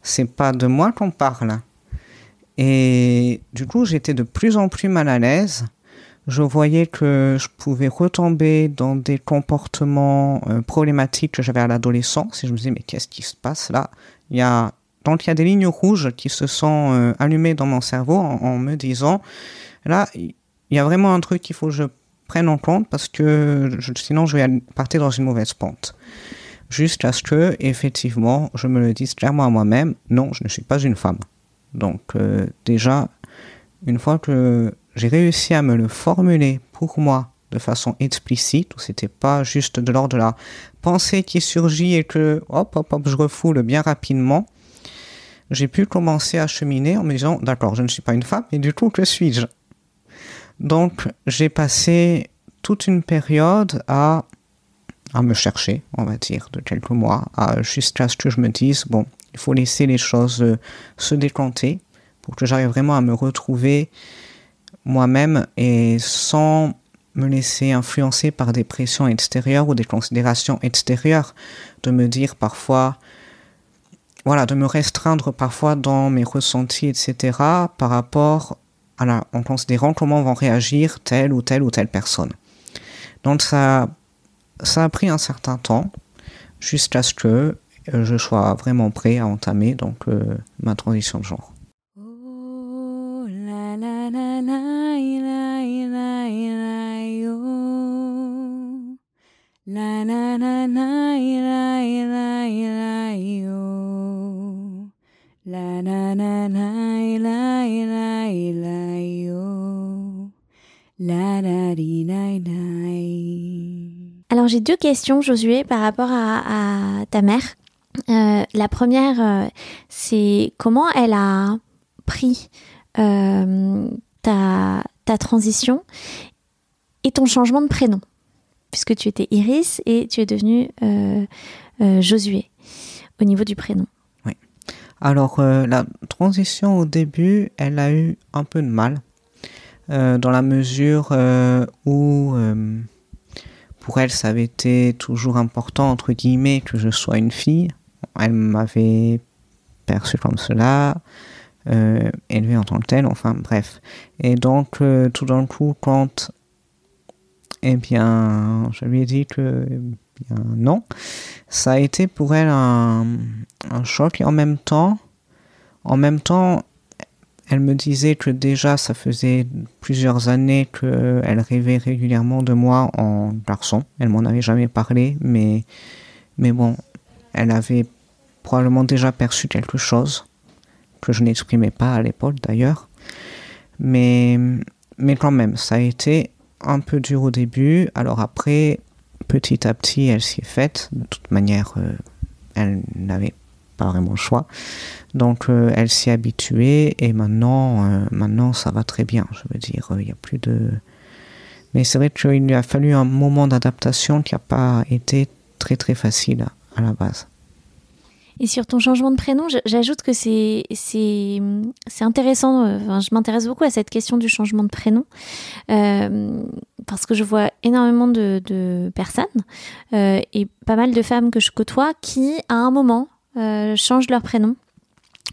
c'est pas de moi qu'on parle. Et du coup, j'étais de plus en plus mal à l'aise. Je voyais que je pouvais retomber dans des comportements euh, problématiques que j'avais à l'adolescence. Et je me disais, mais qu'est-ce qui se passe là? Il y a, Donc il y a des lignes rouges qui se sont euh, allumées dans mon cerveau en, me disant, là, il y a vraiment un truc qu'il faut que je prenne en compte parce que sinon je vais partir dans une mauvaise pente. Jusqu'à ce que, effectivement, je me le dise clairement à moi-même, non, je ne suis pas une femme. Donc euh, déjà, une fois que j'ai réussi à me le formuler pour moi de façon explicite, où c'était pas juste de l'ordre de la pensée qui surgit et que hop hop hop je refoule bien rapidement, j'ai pu commencer à cheminer en me disant d'accord je ne suis pas une femme et du coup que suis-je? Donc j'ai passé toute une période à à me chercher, on va dire, de quelques mois, jusqu'à ce que je me dise bon il faut laisser les choses euh, se décompter pour que j'arrive vraiment à me retrouver moi-même et sans me laisser influencer par des pressions extérieures ou des considérations extérieures, de me dire parfois, voilà, de me restreindre parfois dans mes ressentis, etc., par rapport à la, en considérant comment vont réagir telle ou telle ou telle personne. Donc ça, ça a pris un certain temps, jusqu'à ce que je sois vraiment prêt à entamer donc euh, ma transition de genre. Alors j'ai deux questions, Josué, par rapport à ta mère. Euh, la première, euh, c'est comment elle a pris euh, ta, ta, transition et ton changement de prénom, puisque tu étais Iris et tu es devenue Josué au niveau du prénom. Oui. Alors, la transition au début, elle a eu un peu de mal, dans la mesure où pour elle, ça avait été toujours important, entre guillemets, que je sois une fille elle m'avait perçu comme cela, euh, élevé en tant que tel, enfin bref. Et donc, euh, tout d'un coup, quand eh bien, je lui ai dit que eh non, ça a été pour elle un, un, choc et en même temps, en même temps, elle me disait que déjà ça faisait plusieurs années qu'elle rêvait régulièrement de moi en garçon. Elle m'en avait jamais parlé, mais, mais bon, elle avait probablement déjà perçu quelque chose que je n'exprimais pas à l'époque d'ailleurs. Mais, mais quand même, ça a été un peu dur au début. Alors après, petit à petit, elle s'y est faite. De toute manière, euh, elle n'avait pas vraiment le choix. Donc euh, elle s'y est habituée et maintenant, euh, maintenant ça va très bien. Je veux dire, il n'y a plus de... Mais c'est vrai qu'il lui a fallu un moment d'adaptation qui n'a pas été très très facile à la base. Et sur ton changement de prénom, j'ajoute que c'est c'est intéressant. Euh, enfin, je m'intéresse beaucoup à cette question du changement de prénom euh, parce que je vois énormément de, de personnes euh, et pas mal de femmes que je côtoie qui, à un moment, euh, changent leur prénom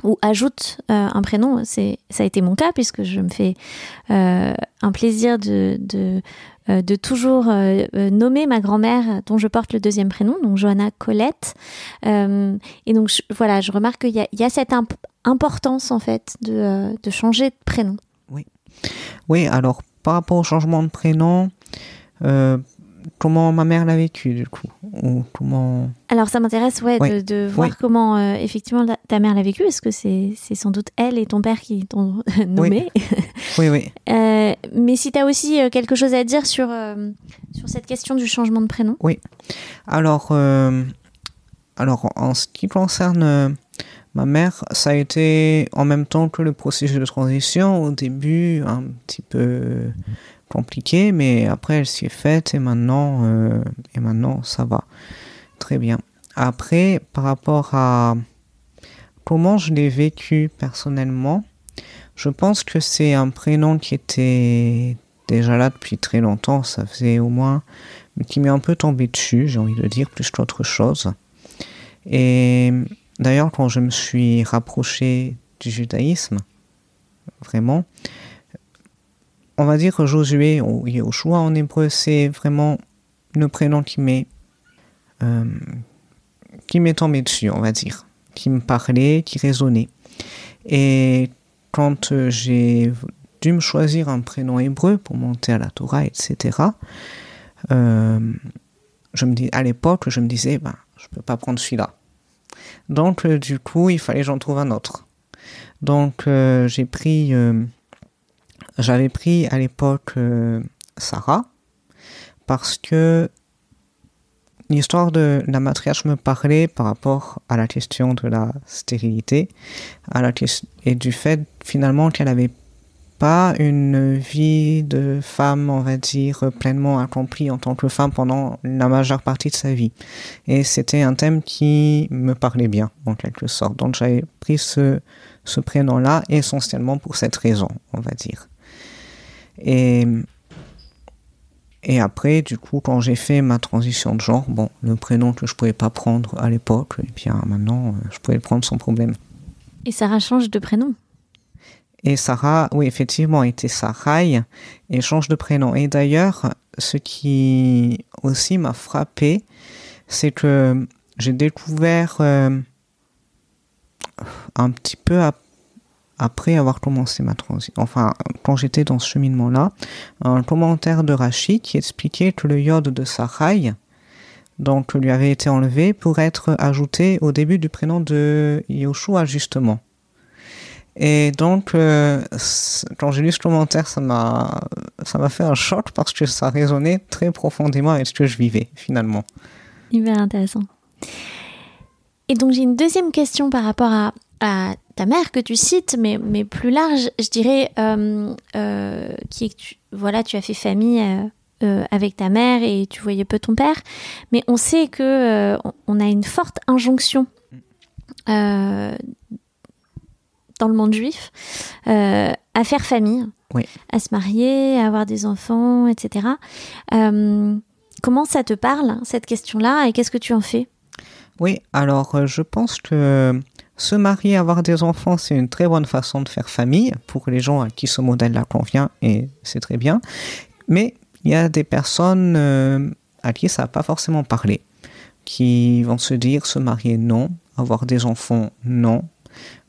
ou ajoutent euh, un prénom. C'est ça a été mon cas puisque je me fais euh, un plaisir de, de euh, de toujours nommer ma grand-mère dont je porte le deuxième prénom, donc Johanna Colette. et donc voilà, je remarque qu'il y, y, a cette importance en fait de, de, changer de prénom. Oui. Oui, alors par rapport au changement de prénom, comment ma mère l'a vécu du coup ou comment alors ça m'intéresse ouais, de, de, voir comment euh, effectivement ta mère l'a vécu. Est-ce que c'est sans doute elle et ton père qui t'ont nommé? Oui oui, euh, mais si tu as aussi euh, quelque chose à dire sur sur cette question du changement de prénom? Oui. Alors alors en ce qui concerne ma mère ça a été en même temps que le processus de transition au début un petit peu compliqué, mais après elle s'y est faite et maintenant, euh, et maintenant ça va très bien. Après, par rapport à comment je l'ai vécu personnellement, je pense que c'est un prénom qui était déjà là depuis très longtemps, ça faisait au moins, mais qui m'est un peu tombé dessus, j'ai envie de dire, plus qu'autre chose. Et d'ailleurs, quand je me suis rapproché du judaïsme, vraiment, on va dire Josué ou Yoshua en hébreu, c'est vraiment le prénom qui m'est euh, qui m'est tombé dessus, on va dire, qui me parlait, qui résonnait. Et quand euh, j'ai dû me choisir un prénom hébreu pour monter à la Torah, etc., euh, je me dis, à l'époque, je me disais, ben, je peux pas prendre celui-là. Donc, du coup, il fallait que j'en trouve un autre. Donc, j'ai pris, j'avais pris à l'époque Sarah, parce que l'histoire de la matriarche me parlait par rapport à la question de la stérilité et du fait finalement qu'elle n'avait pas une vie de femme, on va dire, pleinement accomplie en tant que femme pendant la majeure partie de sa vie. Et c'était un thème qui me parlait bien, en quelque sorte. Donc j'avais pris ce prénom-là essentiellement pour cette raison, on va dire. Et et après, du coup, quand j'ai fait ma transition de genre, bon, le prénom que je pouvais pas prendre à l'époque, et bien maintenant, euh, je pouvais le prendre sans problème. Et Sarah change de prénom Et Sarah, oui, effectivement, était Sarai et change de prénom. Et d'ailleurs, ce qui aussi m'a frappé, c'est que j'ai découvert euh, un petit peu après après avoir commencé ma transition, enfin quand j'étais dans ce cheminement-là, un commentaire de Rachid qui expliquait que le yod de Sarai, donc lui avait été enlevé pour être ajouté au début du prénom de Yoshua justement. Et donc, euh, quand j'ai lu ce commentaire, ça m'a, ça m'a fait un choc parce que ça résonnait très profondément avec ce que je vivais finalement. Hyper intéressant. Et donc j'ai une deuxième question par rapport à ta mère que tu cites, mais, mais plus large, je dirais, euh, euh, qui est tu, voilà, tu as fait famille euh, avec ta mère et tu voyais peu ton père, mais on sait que on a une forte injonction dans le monde juif à faire famille, à se marier, à avoir des enfants, etc. comment ça te parle cette question-là et qu'est-ce que tu en fais? Oui, alors je pense que se marier, avoir des enfants, c'est une très bonne façon de faire famille pour les gens à qui ce modèle-là convient et c'est très bien. Mais il y a des personnes euh, à qui ça va pas forcément parler, qui vont se dire se marier non, avoir des enfants non.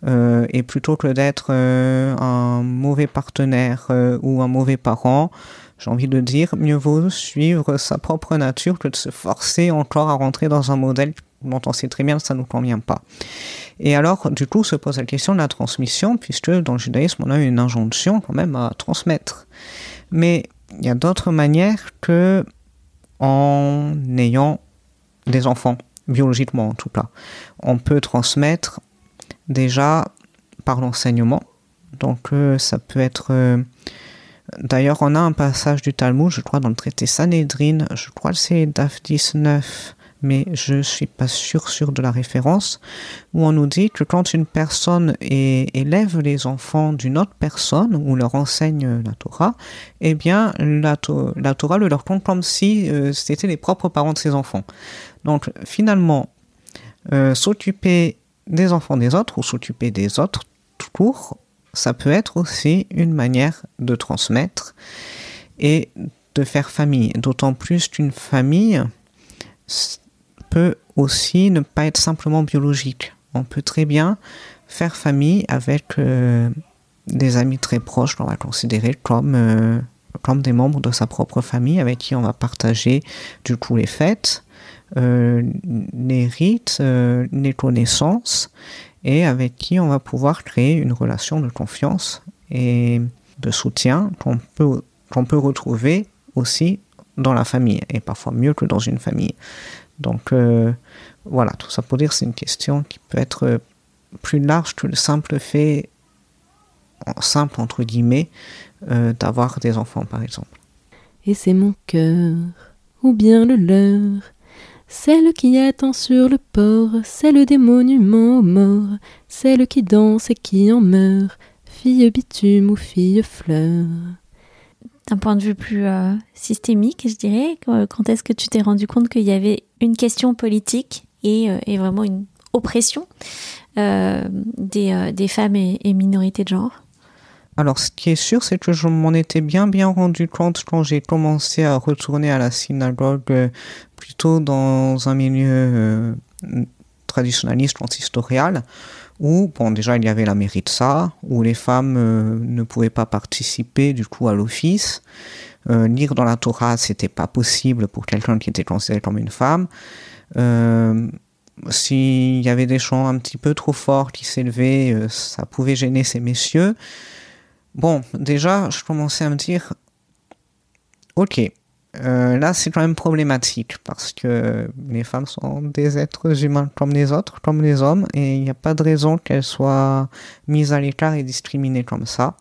Euh, et plutôt que d'être euh, un mauvais partenaire ou un mauvais parent, j'ai envie de dire, mieux vaut suivre sa propre nature que de se forcer encore à rentrer dans un modèle dont on sait très bien que ça ne nous convient pas. Et alors, du coup, se pose la question de la transmission, puisque dans le judaïsme, on a une injonction quand même à transmettre. Mais il y a d'autres manières que en ayant des enfants, biologiquement en tout cas. On peut transmettre déjà par l'enseignement. Donc euh, ça peut être... Euh, d'ailleurs, on a un passage du Talmud, je crois, dans le traité Sanhedrin, je crois que c'est DAF 19, mais je ne suis pas sûr, sûr de la référence, où on nous dit que quand une personne élève les enfants d'une autre personne ou leur enseigne la Torah, eh bien la, Torah le leur compte comme si euh, c'était les propres parents de ses enfants. Donc finalement, euh, s'occuper des enfants des autres ou s'occuper des autres tout court, ça peut être aussi une manière de transmettre et de faire famille. D'autant plus qu'une famille, peut aussi ne pas être simplement biologique. On peut très bien faire famille avec euh, des amis très proches qu'on va considérer comme, euh, comme des membres de sa propre famille avec qui on va partager du coup les fêtes, euh, les rites, les connaissances et avec qui on va pouvoir créer une relation de confiance et de soutien qu'on peut, qu'on peut retrouver aussi dans la famille et parfois mieux que dans une famille. Donc euh, voilà, tout ça pour dire c'est une question qui peut être plus large que le simple fait, simple entre guillemets, euh, d'avoir des enfants par exemple. Et c'est mon cœur, ou bien le leur, celle qui attend sur le port, celle des monuments aux morts, celle qui danse et qui en meurt, fille bitume ou fille fleur. d'un point de vue plus systémique, je dirais Quand est-ce que tu t'es rendu compte qu'il y avait une question politique et, et vraiment une oppression des, des, femmes et minorités de genre? Alors, ce qui est sûr, c'est que je m'en étais bien bien rendu compte quand j'ai commencé à retourner à la synagogue, euh, plutôt dans un milieu euh, traditionnaliste consistorial, où, bon, déjà, il y avait la mairie de ça, où les femmes euh, ne pouvaient pas participer, du coup, à l'office. lire dans la Torah, c'était pas possible pour quelqu'un qui était considéré comme une femme. S'il y avait des chants un petit peu trop forts qui s'élevaient, ça pouvait gêner ces messieurs. Bon, déjà, je commençais à me dire, ok, euh, là c'est quand même problématique parce que les femmes sont des êtres humains comme les autres, comme les hommes, et il n'y a pas de raison qu'elles soient mises à l'écart et discriminées comme ça.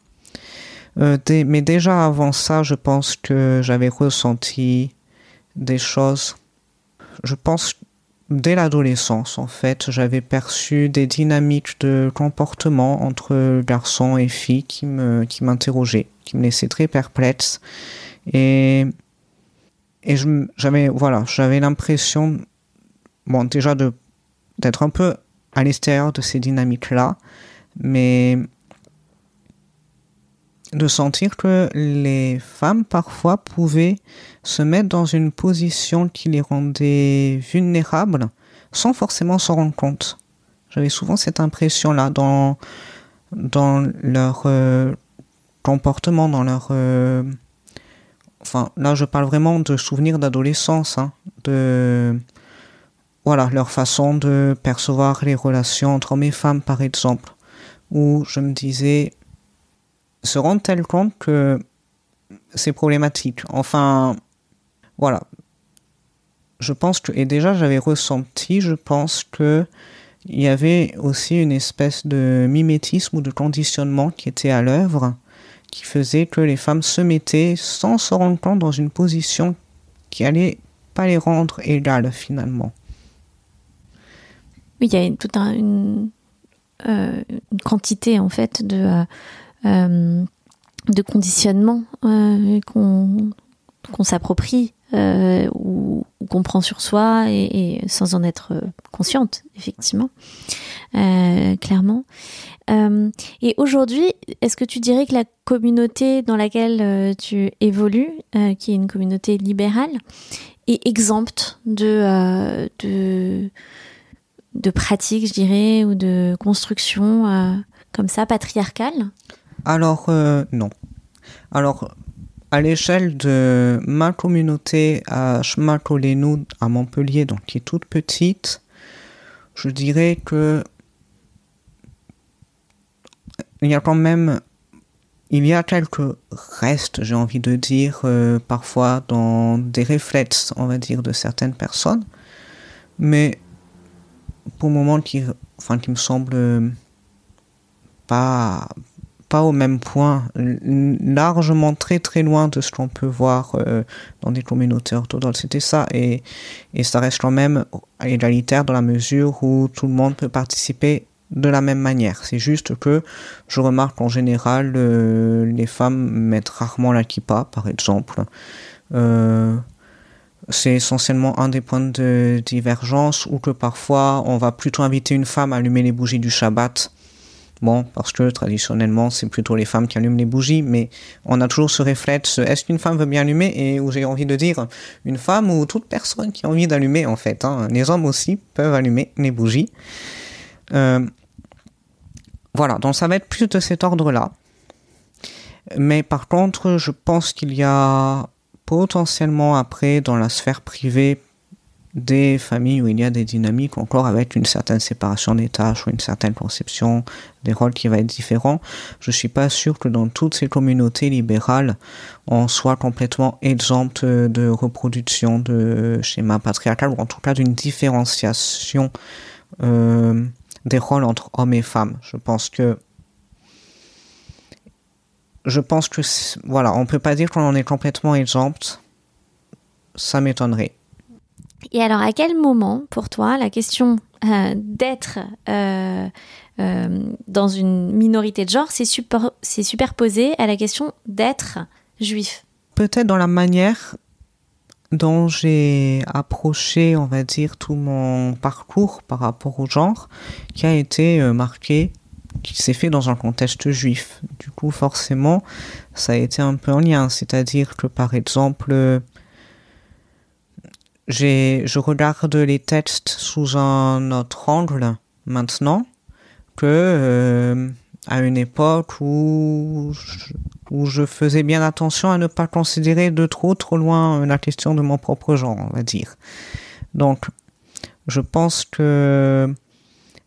Euh, mais déjà avant ça, je pense que j'avais ressenti des choses. Je pense dès l'adolescence, en fait, j'avais perçu des dynamiques de comportement entre garçons et filles qui me, m'interrogeaient, qui me laissaient très perplexe. Et, et j'avais, voilà, j'avais l'impression, bon, déjà d'être un peu à l'extérieur de ces dynamiques-là, mais de sentir que les femmes parfois pouvaient se mettre dans une position qui les rendait vulnérables sans forcément s'en rendre compte. J'avais souvent cette impression-là dans, dans leur euh, comportement, dans leur... Euh, enfin, là je parle vraiment de souvenirs d'adolescence, hein, de... Voilà, leur façon de percevoir les relations entre hommes et femmes, par exemple, où je me disais, se rendent-elles compte que c'est problématique? Enfin, voilà. Je pense que, et déjà j'avais ressenti, je pense que il y avait aussi une espèce de mimétisme ou de conditionnement qui était à l'œuvre, qui faisait que les femmes se mettaient sans se rendre compte dans une position qui allait pas les rendre égales finalement. Oui, il y a toute une, euh, une, quantité en fait de euh, de conditionnement euh, qu'on s'approprie euh, ou, qu'on prend sur soi et, sans en être consciente, effectivement, clairement. et aujourd'hui, est-ce que tu dirais que la communauté dans laquelle tu évolues, qui est une communauté libérale, est exempte de, de, de pratiques, je dirais, ou de construction comme ça, patriarcale alors, euh, non. Alors, à l'échelle de ma communauté à Schmakolenu, à Montpellier, donc qui est toute petite, je dirais que il y a quand même il y a quelques restes, j'ai envie de dire, euh, parfois dans des réflexes, on va dire, de certaines personnes, mais pour le moment qui, enfin, qui me semble pas, pas au même point, largement très très loin de ce qu'on peut voir euh, dans des communautés orthodoxes. C'était ça, et, et ça reste quand même égalitaire dans la mesure où tout le monde peut participer de la même manière. C'est juste que je remarque qu'en général, euh, les femmes mettent rarement la kippa, par exemple. Euh, c'est essentiellement un des points de divergence, ou que parfois on va plutôt inviter une femme à allumer les bougies du Shabbat Bon, parce que traditionnellement, c'est plutôt les femmes qui allument les bougies, mais on a toujours ce réflexe, est-ce qu'une femme veut bien allumer? Et où j'ai envie de dire, une femme ou toute personne qui a envie d'allumer, en fait. Hein. Les hommes aussi peuvent allumer les bougies. Euh, voilà, donc ça va être plus de cet ordre-là. Mais par contre, je pense qu'il y a potentiellement après, dans la sphère privée, des familles où il y a des dynamiques encore avec une certaine séparation des tâches ou une certaine conception des rôles qui va être différent. Je suis pas sûr que dans toutes ces communautés libérales, on soit complètement exempt de reproduction de schémas patriarcal ou en tout cas d'une différenciation euh, des rôles entre hommes et femmes. Je pense que je pense que voilà, on peut pas dire qu'on en est complètement exempt. Ça m'étonnerait. Et alors, à quel moment, pour toi, la question euh, d'être euh, euh, dans une minorité de genre s'est superposée à la question d'être juif? Peut-être dans la manière dont j'ai approché, on va dire, tout mon parcours par rapport au genre, qui a été marqué, qui s'est fait dans un contexte juif. Du coup, forcément, ça a été un peu en lien. C'est-à-dire que, par exemple, je regarde les textes sous un autre angle maintenant que euh, à une époque où où je faisais bien attention à ne pas considérer de trop trop loin la question de mon propre genre, on va dire. Donc, je pense que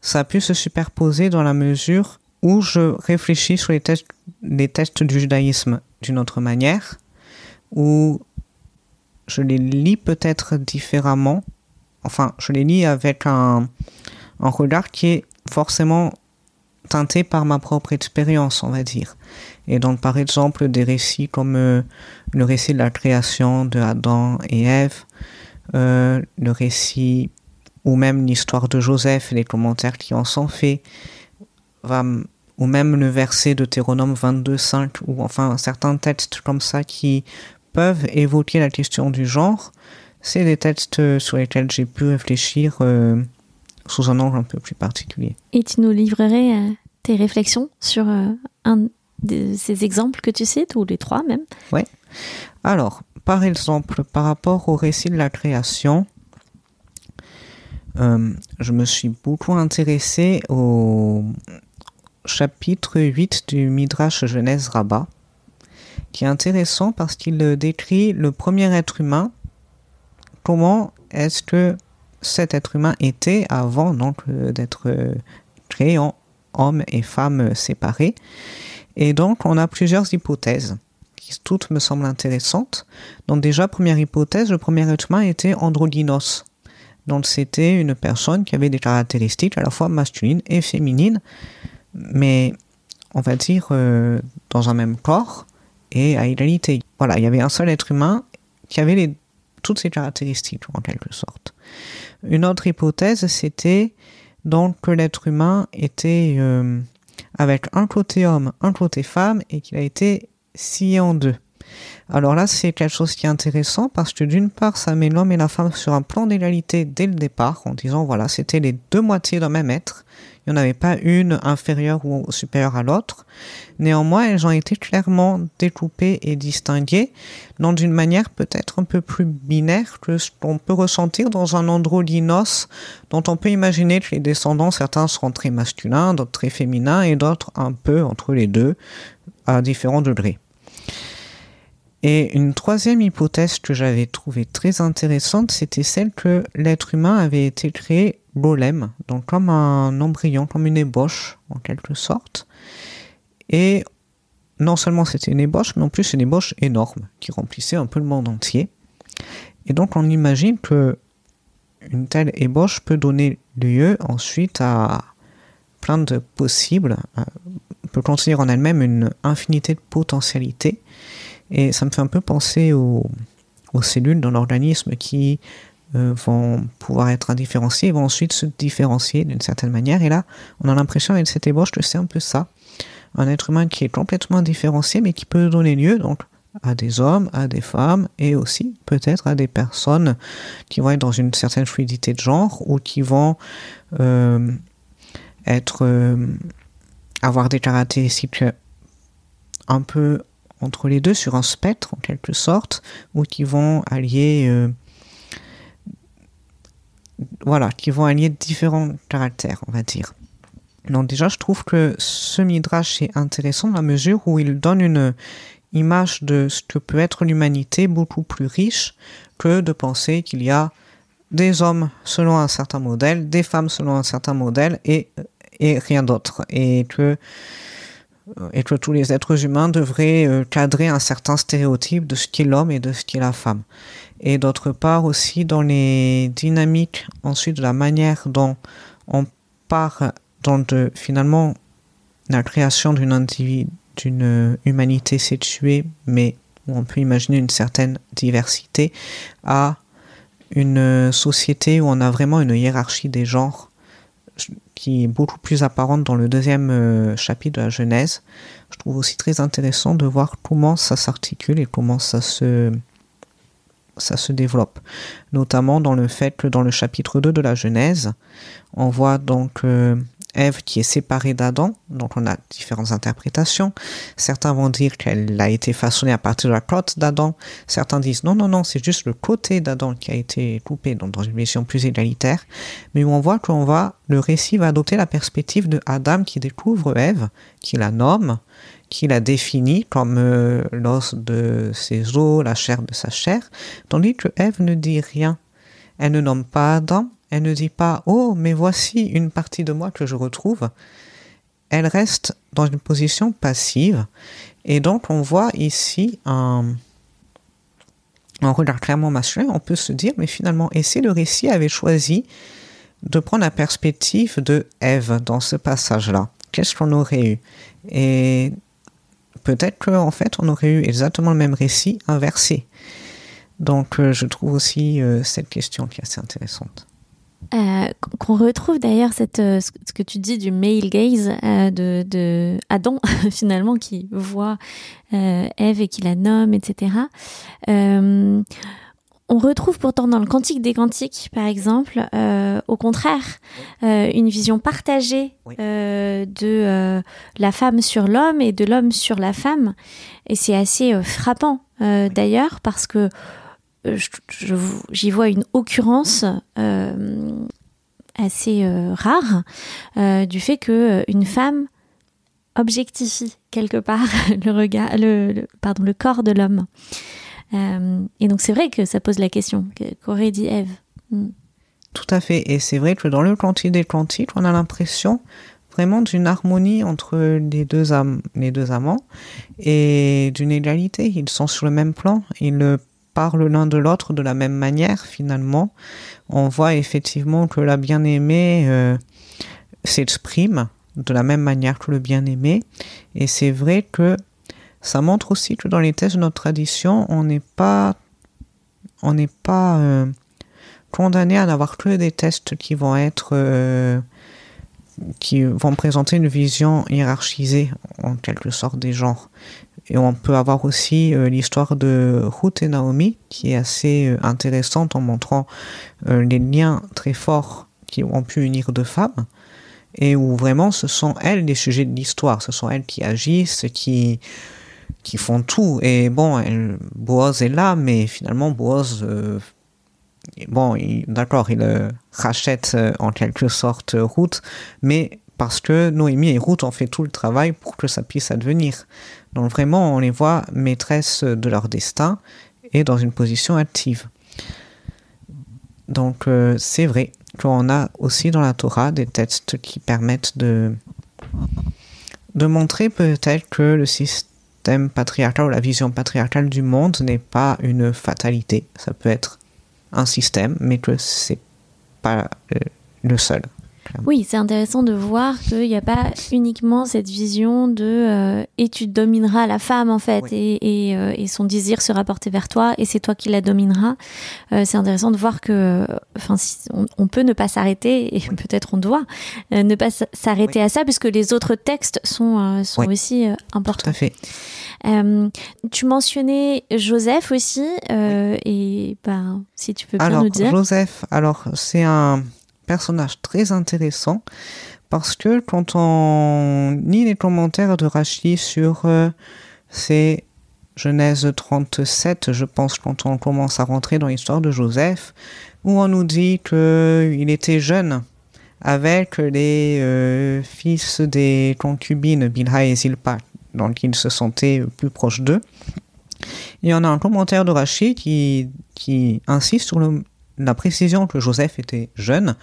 ça a pu se superposer dans la mesure où je réfléchis sur les textes, les textes du judaïsme d'une autre manière, où je les lis peut-être différemment. Enfin, je les lis avec un, un regard qui est forcément teinté par ma propre expérience, on va dire. Et donc, par exemple, des récits comme euh, le récit de la création de Adam et Ève, euh, le récit ou même l'histoire de Joseph et les commentaires qui en sont faits, ou même le verset de Théronome 22.5, ou enfin certains textes comme ça qui peuvent évoquer la question du genre, c'est des textes sur lesquels j'ai pu réfléchir euh, sous un angle un peu plus particulier. Et tu nous livrerais tes réflexions sur un de ces exemples que tu cites, ou les trois même? Oui. Alors, par exemple, par rapport au récit de la création, euh, je me suis beaucoup intéressé au chapitre 8 du Midrash Genèse Rabbah, qui est intéressant parce qu'il décrit le premier être humain, comment est-ce que cet être humain était avant donc euh, d'être créé en hommes et femmes séparés. Et donc, on a plusieurs hypothèses qui toutes me semblent intéressantes. Donc déjà, première hypothèse, le premier être humain était androgynos. Donc c'était une personne qui avait des caractéristiques à la fois masculines et féminines, mais on va dire euh, dans un même corps et à égalité. Voilà, il y avait un seul être humain qui avait toutes ces caractéristiques en quelque sorte. Une autre hypothèse, c'était donc que l'être humain était euh, avec un côté homme, un côté femme, et qu'il a été scié en deux. Alors là, c'est quelque chose qui est intéressant parce que d'une part, ça met l'homme et la femme sur un plan d'égalité dès le départ, en disant voilà, c'était les deux moitiés d'un même être. Il n'y en avait pas une inférieure ou supérieure à l'autre. Néanmoins, elles ont été clairement découpées et distinguées, non d'une manière peut-être un peu plus binaire que ce qu'on peut ressentir dans un androgynos, dont on peut imaginer que les descendants, certains seront très masculins, d'autres très féminins, et d'autres un peu entre les deux, à différents degrés. Et une troisième hypothèse que j'avais trouvée très intéressante, c'était celle que l'être humain avait été créé golem, donc comme un embryon, comme une ébauche en quelque sorte. Et non seulement c'était une ébauche, mais en plus une ébauche énorme qui remplissait un peu le monde entier. Et donc on imagine que une telle ébauche peut donner lieu ensuite à plein de possibles, euh, peut contenir en elle-même une infinité de potentialités et ça me fait un peu penser aux, cellules dans l'organisme qui vont pouvoir être indifférenciées et vont ensuite se différencier d'une certaine manière. Et là, on a l'impression avec cette ébauche que c'est un peu ça. Un être humain qui est complètement différencié mais qui peut donner lieu donc à des hommes, à des femmes et aussi peut-être à des personnes qui vont être dans une certaine fluidité de genre ou qui vont euh, être euh, avoir des caractéristiques un peu entre les deux sur un spectre en quelque sorte, ou qui vont allier euh, voilà, qui vont allier différents caractères, on va dire. Donc déjà, je trouve que ce midrash est intéressant dans la mesure où il donne une image de ce que peut être l'humanité beaucoup plus riche que de penser qu'il y a des hommes selon un certain modèle, des femmes selon un certain modèle et, et rien d'autre. Et que et que tous les êtres humains devraient euh, cadrer un certain stéréotype de ce qu'est l'homme et de ce qu'est la femme. Et d'autre part aussi dans les dynamiques ensuite de la manière dont on part dans de, finalement la création d'une d'une humanité sexuée, mais où on peut imaginer une certaine diversité, à une société où on a vraiment une hiérarchie des genres qui est beaucoup plus apparente dans le deuxième chapitre de la Genèse. Je trouve aussi très intéressant de voir comment ça s'articule et comment ça se, ça se développe. Notamment dans le fait que dans le chapitre 2 de la Genèse, on voit donc Ève qui est séparée d'Adam, donc on a différentes interprétations. Certains vont dire qu'elle a été façonnée à partir de la côte d'Adam. Certains disent non, non, non, c'est juste le côté d'Adam qui a été coupé, donc dans une vision plus égalitaire. Mais on voit qu'on va, le récit va adopter la perspective de Adam qui découvre Ève, qui la nomme, qui la définit comme euh, l'os de ses os, la chair de sa chair, tandis que Ève ne dit rien. Elle ne nomme pas Adam, elle ne dit pas Oh, mais voici une partie de moi que je retrouve. Elle reste dans une position passive. Et donc, on voit ici un, un regard clairement masculin. On peut se dire Mais finalement, et si le récit avait choisi de prendre la perspective de Ève dans ce passage-là? Qu'est-ce qu'on aurait eu? Et peut-être qu'en fait, on aurait eu exactement le même récit inversé. Donc, euh, je trouve aussi euh, cette question qui est assez intéressante. Euh, qu'on retrouve d'ailleurs cette euh, ce que tu dis du male gaze euh, de, de, Adam finalement qui voit Ève et qui la nomme etc on retrouve pourtant dans le Cantique des Cantiques, par exemple, au contraire, une vision partagée de la femme sur l'homme et de l'homme sur la femme. Et c'est assez frappant, d'ailleurs, parce que j'y vois une occurrence euh, assez euh, rare euh, du fait que une femme objectifie quelque part le regard, le, pardon, le corps de l'homme. et donc c'est vrai que ça pose la question qu'aurait dit Ève. Mm. Tout à fait. Et c'est vrai que dans le Cantique des Cantiques, on a l'impression vraiment d'une harmonie entre les deux, les deux amants et d'une égalité. Ils sont sur le même plan. Ils l'un de l'autre de la même manière finalement. On voit effectivement que la bien-aimée euh, s'exprime de la même manière que le bien-aimé. Et c'est vrai que ça montre aussi que dans les textes de notre tradition, on n'est pas, on n'est pas euh, condamné à n'avoir que des tests qui vont être euh, qui vont présenter une vision hiérarchisée en quelque sorte des genres. Et on peut avoir aussi euh, l'histoire de Ruth et Naomi, qui est assez euh, intéressante en montrant euh, les liens très forts qui ont pu unir deux femmes, et où vraiment ce sont elles les sujets de l'histoire, ce sont elles qui agissent, qui, qui font tout. Et bon, Boaz est là, mais finalement Boaz, bon, d'accord, il rachète en quelque sorte Ruth, mais parce que Noémie et Ruth ont fait tout le travail pour que ça puisse advenir. Donc vraiment, on les voit maîtresses de leur destin et dans une position active. Donc euh, c'est vrai qu'on a aussi dans la Torah des textes qui permettent de, de montrer peut-être que le système patriarcal ou la vision patriarcale du monde n'est pas une fatalité. Ça peut être un système, mais que c'est pas euh, le seul. Oui, c'est intéressant de voir qu'il n'y a pas uniquement cette vision de euh, et tu domineras la femme en fait et, euh, et, son désir se rapporter vers toi et c'est toi qui la domineras. Euh, c'est intéressant de voir que, enfin, on, peut ne pas s'arrêter et peut-être on doit ne pas s'arrêter à ça puisque les autres textes sont, sont aussi importants. Tout à fait. tu mentionnais Joseph aussi et ben si tu peux bien nous dire. Joseph, alors c'est un personnage très intéressant parce que quand on lit les commentaires de Rachid sur euh, ces Genèse 37, je pense, quand on commence à rentrer dans l'histoire de Joseph, où on nous dit qu'il était jeune avec les euh, fils des concubines Bilha et Zilpa, donc il se sentait plus proche d'eux. Et on a un commentaire de Rachid qui, qui insiste sur le, la précision que Joseph était jeune,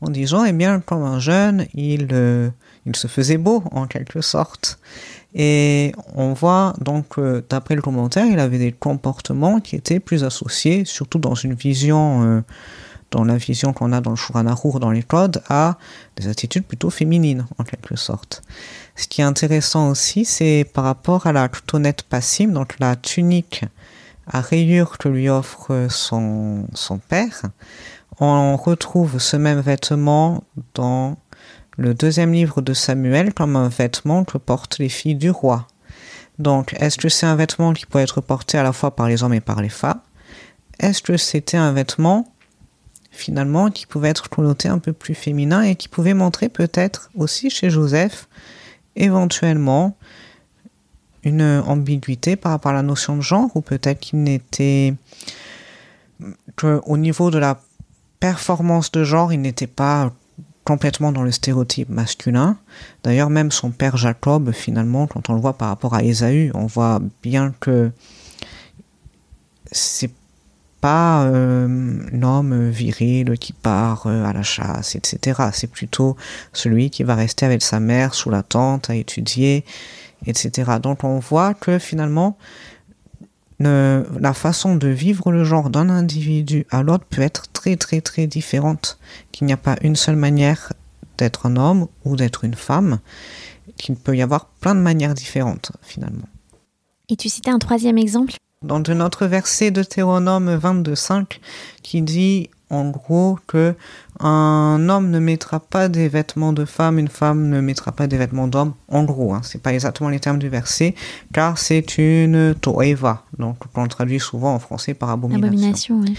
en disant, eh bien, comme un jeune, il, euh, il se faisait beau, en quelque sorte. Et on voit donc, d'après le commentaire, il avait des comportements qui étaient plus associés, surtout dans une vision, euh, dans la vision qu'on a dans le Shuranahur, dans les codes, à des attitudes plutôt féminines, en quelque sorte. Ce qui est intéressant aussi, c'est par rapport à la tonnette passim, donc la tunique à rayures que lui offre son, son père, on retrouve ce même vêtement dans le deuxième livre de Samuel comme un vêtement que portent les filles du roi. Donc, est-ce que c'est un vêtement qui peut être porté à la fois par les hommes et par les femmes? Est-ce que c'était un vêtement finalement qui pouvait être connoté un peu plus féminin et qui pouvait montrer peut-être aussi chez Joseph éventuellement une ambiguïté par rapport à la notion de genre ou peut-être qu'il n'était qu'au niveau de la performance de genre, il n'était pas complètement dans le stéréotype masculin. D'ailleurs, même son père Jacob, finalement, quand on le voit par rapport à Ésaü, on voit bien que c'est pas euh, l'homme viril qui part euh, à la chasse, etc. C'est plutôt celui qui va rester avec sa mère sous la tente à étudier, etc. Donc on voit que finalement, la façon de vivre le genre d'un individu à l'autre peut être très très très différente, qu'il n'y a pas une seule manière d'être un homme ou d'être une femme, qu'il peut y avoir plein de manières différentes finalement. Et tu citais un troisième exemple? Dans un autre verset de Théronome 22.5 qui dit en gros que un homme ne mettra pas des vêtements de femme, une femme ne mettra pas des vêtements d'homme. En gros, hein, c'est pas exactement les termes du verset, car c'est une toeva, donc on traduit souvent en français par abomination. Abomination, oui.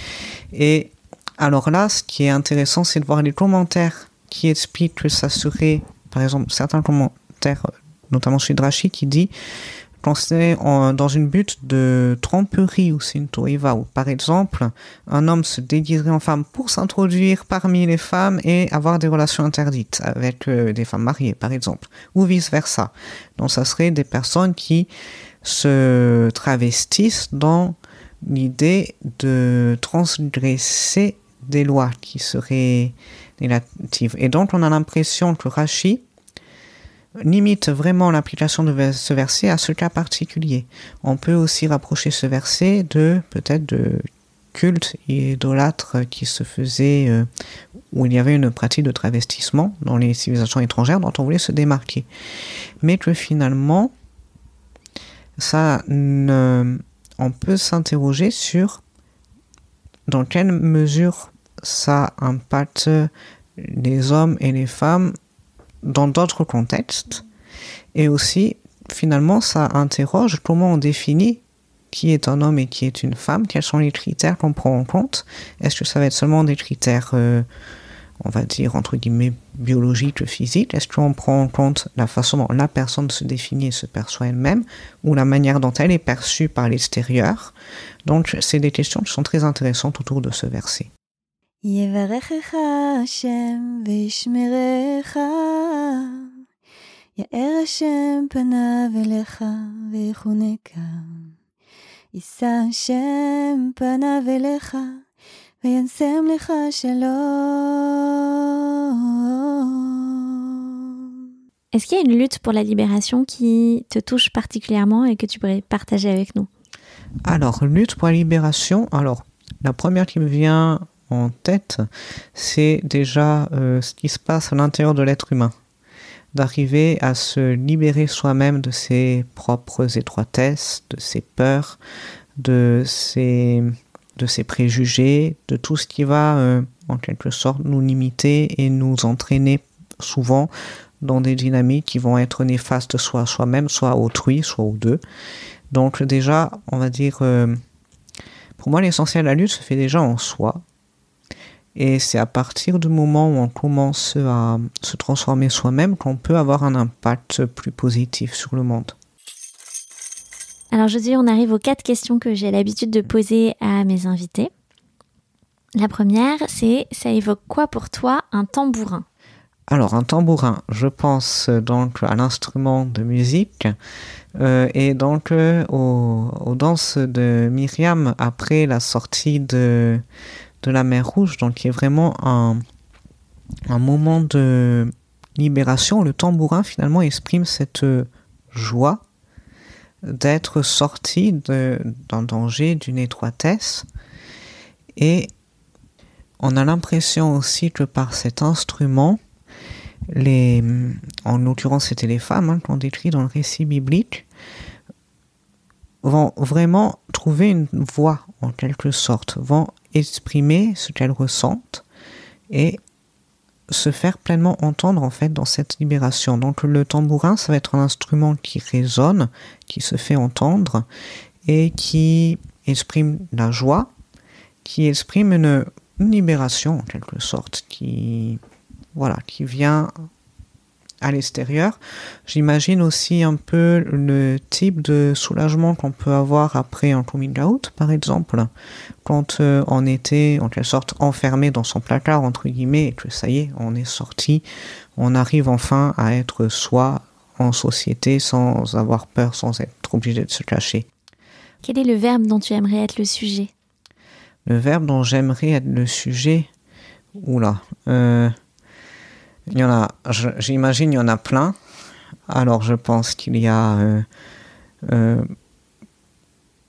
Et alors là, ce qui est intéressant, c'est de voir les commentaires qui expliquent que ça serait, par exemple, certains commentaires, notamment celui de Rachid, qui dit c'est dans une butte de tromperie ou c'est une toiva, ou par exemple, un homme se déguiserait en femme pour s'introduire parmi les femmes et avoir des relations interdites avec euh, des femmes mariées, par exemple, ou vice versa. Donc, ça serait des personnes qui se travestissent dans l'idée de transgresser des lois qui seraient négatives. Et donc, on a l'impression que Rachid limite vraiment l'application de ce verset à ce cas particulier. On peut aussi rapprocher ce verset de peut-être de culte idolâtre qui se faisait euh, où il y avait une pratique de travestissement dans les civilisations étrangères dont on voulait se démarquer. Mais que finalement, ça on peut s'interroger sur dans quelle mesure ça impacte les hommes et les femmes dans d'autres contextes. Et aussi, finalement, ça interroge comment on définit qui est un homme et qui est une femme, quels sont les critères qu'on prend en compte. Est-ce que ça va être seulement des critères, euh, on va dire, entre guillemets, biologiques, physiques? Est-ce qu'on prend en compte la façon dont la personne se définit et se perçoit elle-même, ou la manière dont elle est perçue par l'extérieur? Donc, c'est des questions qui sont très intéressantes autour de ce verset. יברכך השם וישמרך, יאר השם פניו אליך ויחונקה. יישא השם פניו אליך וינסם לך שלום. Est-ce qu'il y a une lutte pour la libération qui te touche particulièrement et que tu pourrais partager avec nous Alors, lutte pour la libération, alors la première qui me vient en tête, c'est déjà euh, ce qui se passe à l'intérieur de l'être humain. D'arriver à se libérer soi-même de ses propres étroitesses, de ses peurs, de ses, de ses préjugés, de tout ce qui va euh, en quelque sorte nous limiter et nous entraîner souvent dans des dynamiques qui vont être néfastes soit à soi-même, soit à autrui, soit aux deux. Donc déjà, on va dire, euh, pour moi l'essentiel de la lutte se fait déjà en soi, et c'est à partir du moment où on commence à se transformer soi-même qu'on peut avoir un impact plus positif sur le monde. Alors dis, on arrive aux quatre questions que j'ai l'habitude de poser à mes invités. La première, c'est ça évoque quoi pour toi un tambourin? Alors un tambourin, je pense donc à l'instrument de musique euh, et donc euh, aux, danses de Myriam après la sortie de, de la mer Rouge, donc qui est vraiment un, moment de libération. Le tambourin finalement exprime cette joie d'être sorti d'un danger, d'une étroitesse. Et on a l'impression aussi que par cet instrument, les, en l'occurrence c'était les femmes hein, qu'on décrit dans le récit biblique, vont vraiment trouver une voix en quelque sorte, vont exprimer ce qu'elles ressentent et se faire pleinement entendre en fait dans cette libération. Donc le tambourin, ça va être un instrument qui résonne, qui se fait entendre et qui exprime la joie, qui exprime une, libération en quelque sorte, qui voilà, qui vient à l'extérieur. J'imagine aussi un peu le type de soulagement qu'on peut avoir après un coming out, par exemple, quand euh, on était en quelque sorte enfermé dans son placard, entre guillemets, et que ça y est, on est sorti, on arrive enfin à être soi en société sans avoir peur, sans être obligé de se cacher. Quel est le verbe dont tu aimerais être le sujet? Le verbe dont j'aimerais être le sujet? Oula. Euh, il y en a, j'imagine, il y en a plein. Alors, je pense qu'il y a. Euh, euh,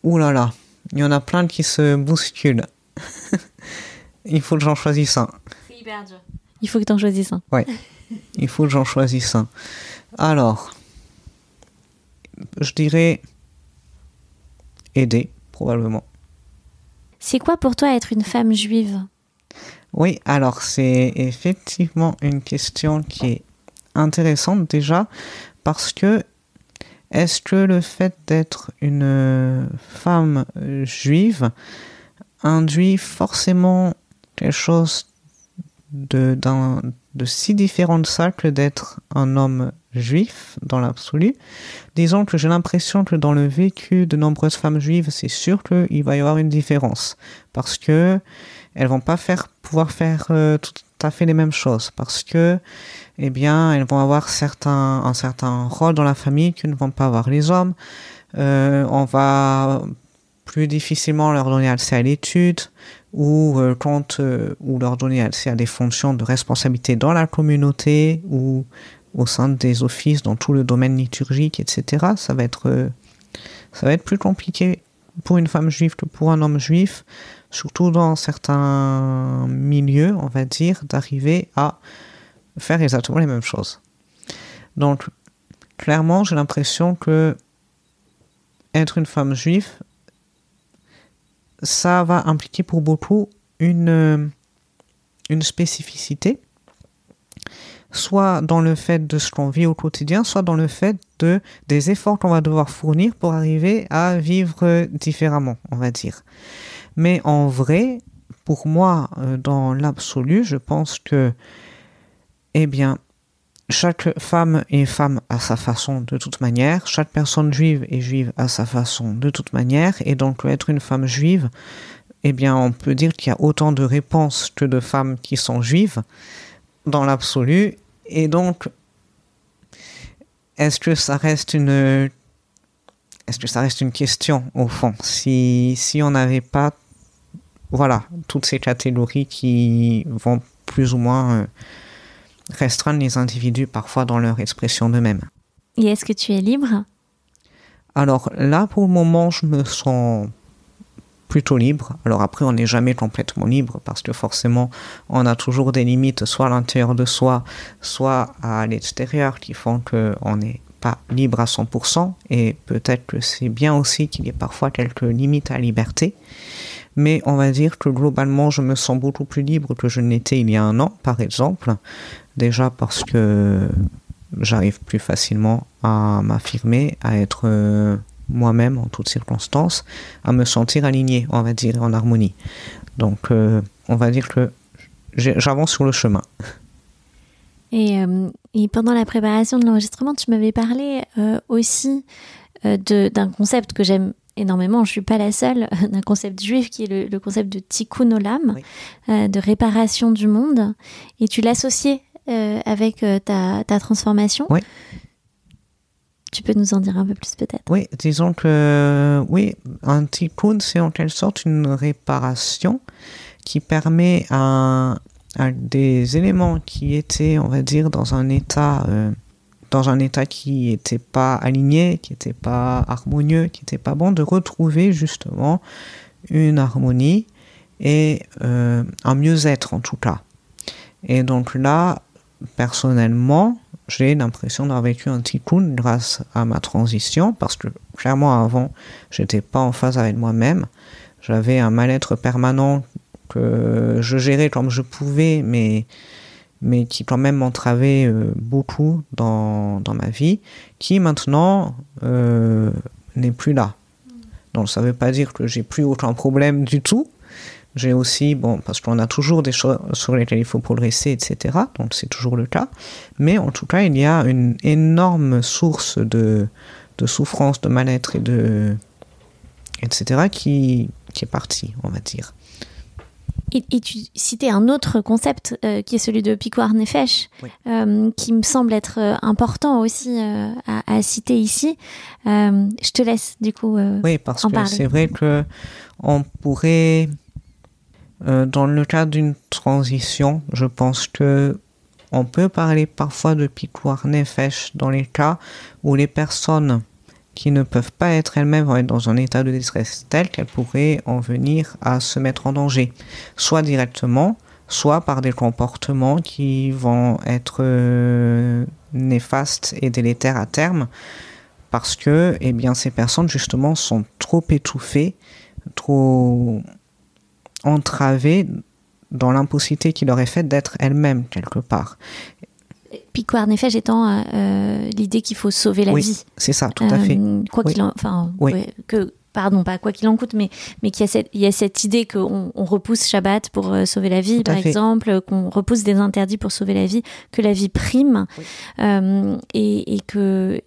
ouh là là, il y en a plein qui se bousculent. il faut que j'en choisisse un. C'est hyper dur. Il faut que tu en choisisses un. Ouais, il faut que j'en choisisse un. Alors, je dirais aider, probablement. C'est quoi pour toi être une femme juive? Oui, alors c'est effectivement une question qui est intéressante déjà parce que est-ce que le fait d'être une femme juive induit forcément quelque chose de, si différent de ça que d'être un homme juif dans l'absolu? Disons que j'ai l'impression que dans le vécu de nombreuses femmes juives, c'est sûr qu'il va y avoir une différence parce que elles vont pas faire, pouvoir faire euh, tout à fait les mêmes choses parce que, eh bien, elles vont avoir certains, un certain rôle dans la famille que ne vont pas avoir les hommes. Euh, on va plus difficilement leur donner accès à l'étude ou euh, ou leur donner accès à des fonctions de responsabilité dans la communauté ou au sein des offices dans tout le domaine liturgique, etc. Ça va être ça va être plus compliqué pour une femme juive que pour un homme juif surtout dans certains milieux, on va dire, d'arriver à faire exactement les mêmes choses. Donc, clairement, j'ai l'impression que être une femme juive, ça va impliquer pour beaucoup une, spécificité, soit dans le fait de ce qu'on vit au quotidien, soit dans le fait de, des efforts qu'on va devoir fournir pour arriver à vivre différemment, on va dire. Mais en vrai, pour moi, euh, dans l'absolu, je pense que, eh bien, chaque femme est femme à sa façon de toute manière, chaque personne juive est juive à sa façon de toute manière, et donc être une femme juive, eh bien, on peut dire qu'il y a autant de réponses que de femmes qui sont juives dans l'absolu, et donc, est-ce que ça reste une est-ce que ça reste une question au fond? Si, si on n'avait pas voilà, toutes ces catégories qui vont plus ou moins euh, restreindre les individus parfois dans leur expression d'eux-mêmes. Et est-ce que tu es libre? Alors là, pour le moment, je me sens plutôt libre. Alors après, on n'est jamais complètement libre parce que forcément, on a toujours des limites, soit à l'intérieur de soi, soit à l'extérieur, qui font qu'on n'est pas libre à 100%. Et peut-être que c'est bien aussi qu'il y ait parfois quelques limites à la liberté. Mais on va dire que globalement je me sens beaucoup plus libre que je n'étais il y a un an par exemple. Déjà parce que j'arrive plus facilement à m'affirmer à être euh, moi-même en toutes circonstances à me sentir aligné on va dire en harmonie. Donc euh, on va dire que j'avance sur le chemin et, euh, et, pendant la préparation de l'enregistrement, tu m'avais parlé aussi d'un concept que j'aime énormément, je suis pas la seule, d'un concept juif qui est le, concept de tikkun olam, euh, de réparation du monde, et tu l'associais euh, avec euh, ta, ta, transformation. Oui. Tu peux nous en dire un peu plus peut-être? Oui, disons que oui, un tikkun, c'est en quelque sorte une réparation qui permet à, des éléments qui étaient, on va dire, dans un état dans un état qui n'était pas aligné, qui n'était pas harmonieux, qui n'était pas bon, de retrouver justement une harmonie et euh, un mieux-être en tout cas. Et donc là, personnellement, j'ai l'impression d'avoir vécu un tikkun grâce à ma transition, parce que clairement avant, j'étais pas en phase avec moi-même. J'avais un mal-être permanent que je gérais comme je pouvais, mais, mais qui quand même m'entravait euh, beaucoup dans, dans, ma vie, qui maintenant euh, n'est plus là. Donc ça ne veut pas dire que j'ai plus aucun problème du tout. J'ai aussi, bon, parce qu'on a toujours des choses sur lesquelles il faut progresser, etc. Donc c'est toujours le cas. Mais en tout cas, il y a une énorme source de, de souffrance, de mal-être et de, etc., qui, qui est parti, on va dire. Et, tu citais un autre concept euh, qui est celui de Piquar Nefesh, euh, qui me semble être euh, important aussi à, citer ici. je te laisse du coup. oui, parce que c'est vrai que on pourrait, dans le cadre d'une transition, je pense que on peut parler parfois de Piquar Nefesh dans les cas où les personnes qui ne peuvent pas être elles-mêmes vont être dans un état de détresse tel qu'elles pourraient en venir à se mettre en danger, soit directement, soit par des comportements qui vont être euh, néfastes et délétères à terme, parce que eh ces personnes justement sont trop étouffées, trop entravées dans l'impossibilité qui leur est faite d'être elles-mêmes quelque part. Piquard Nefesh étant euh, euh, l'idée qu'il faut sauver la oui, vie. C'est ça, tout à fait. Euh, quoi qu'il en, enfin, que pardon, pas quoi qu'il en coûte, mais, mais qu'il y a cette, il y a cette idée qu'on on repousse Shabbat pour sauver la vie, par exemple, qu'on repousse des interdits pour sauver la vie, que la vie prime, et, et, que,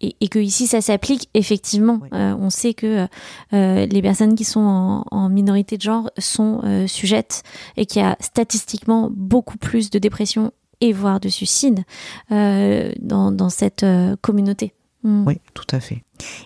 et, que ici ça s'applique effectivement. on sait que les personnes qui sont en, en minorité de genre sont sujettes et qu'il y a statistiquement beaucoup plus de dépression et voire de suicide euh, dans, dans, cette euh, communauté. Hmm. Oui, tout à fait.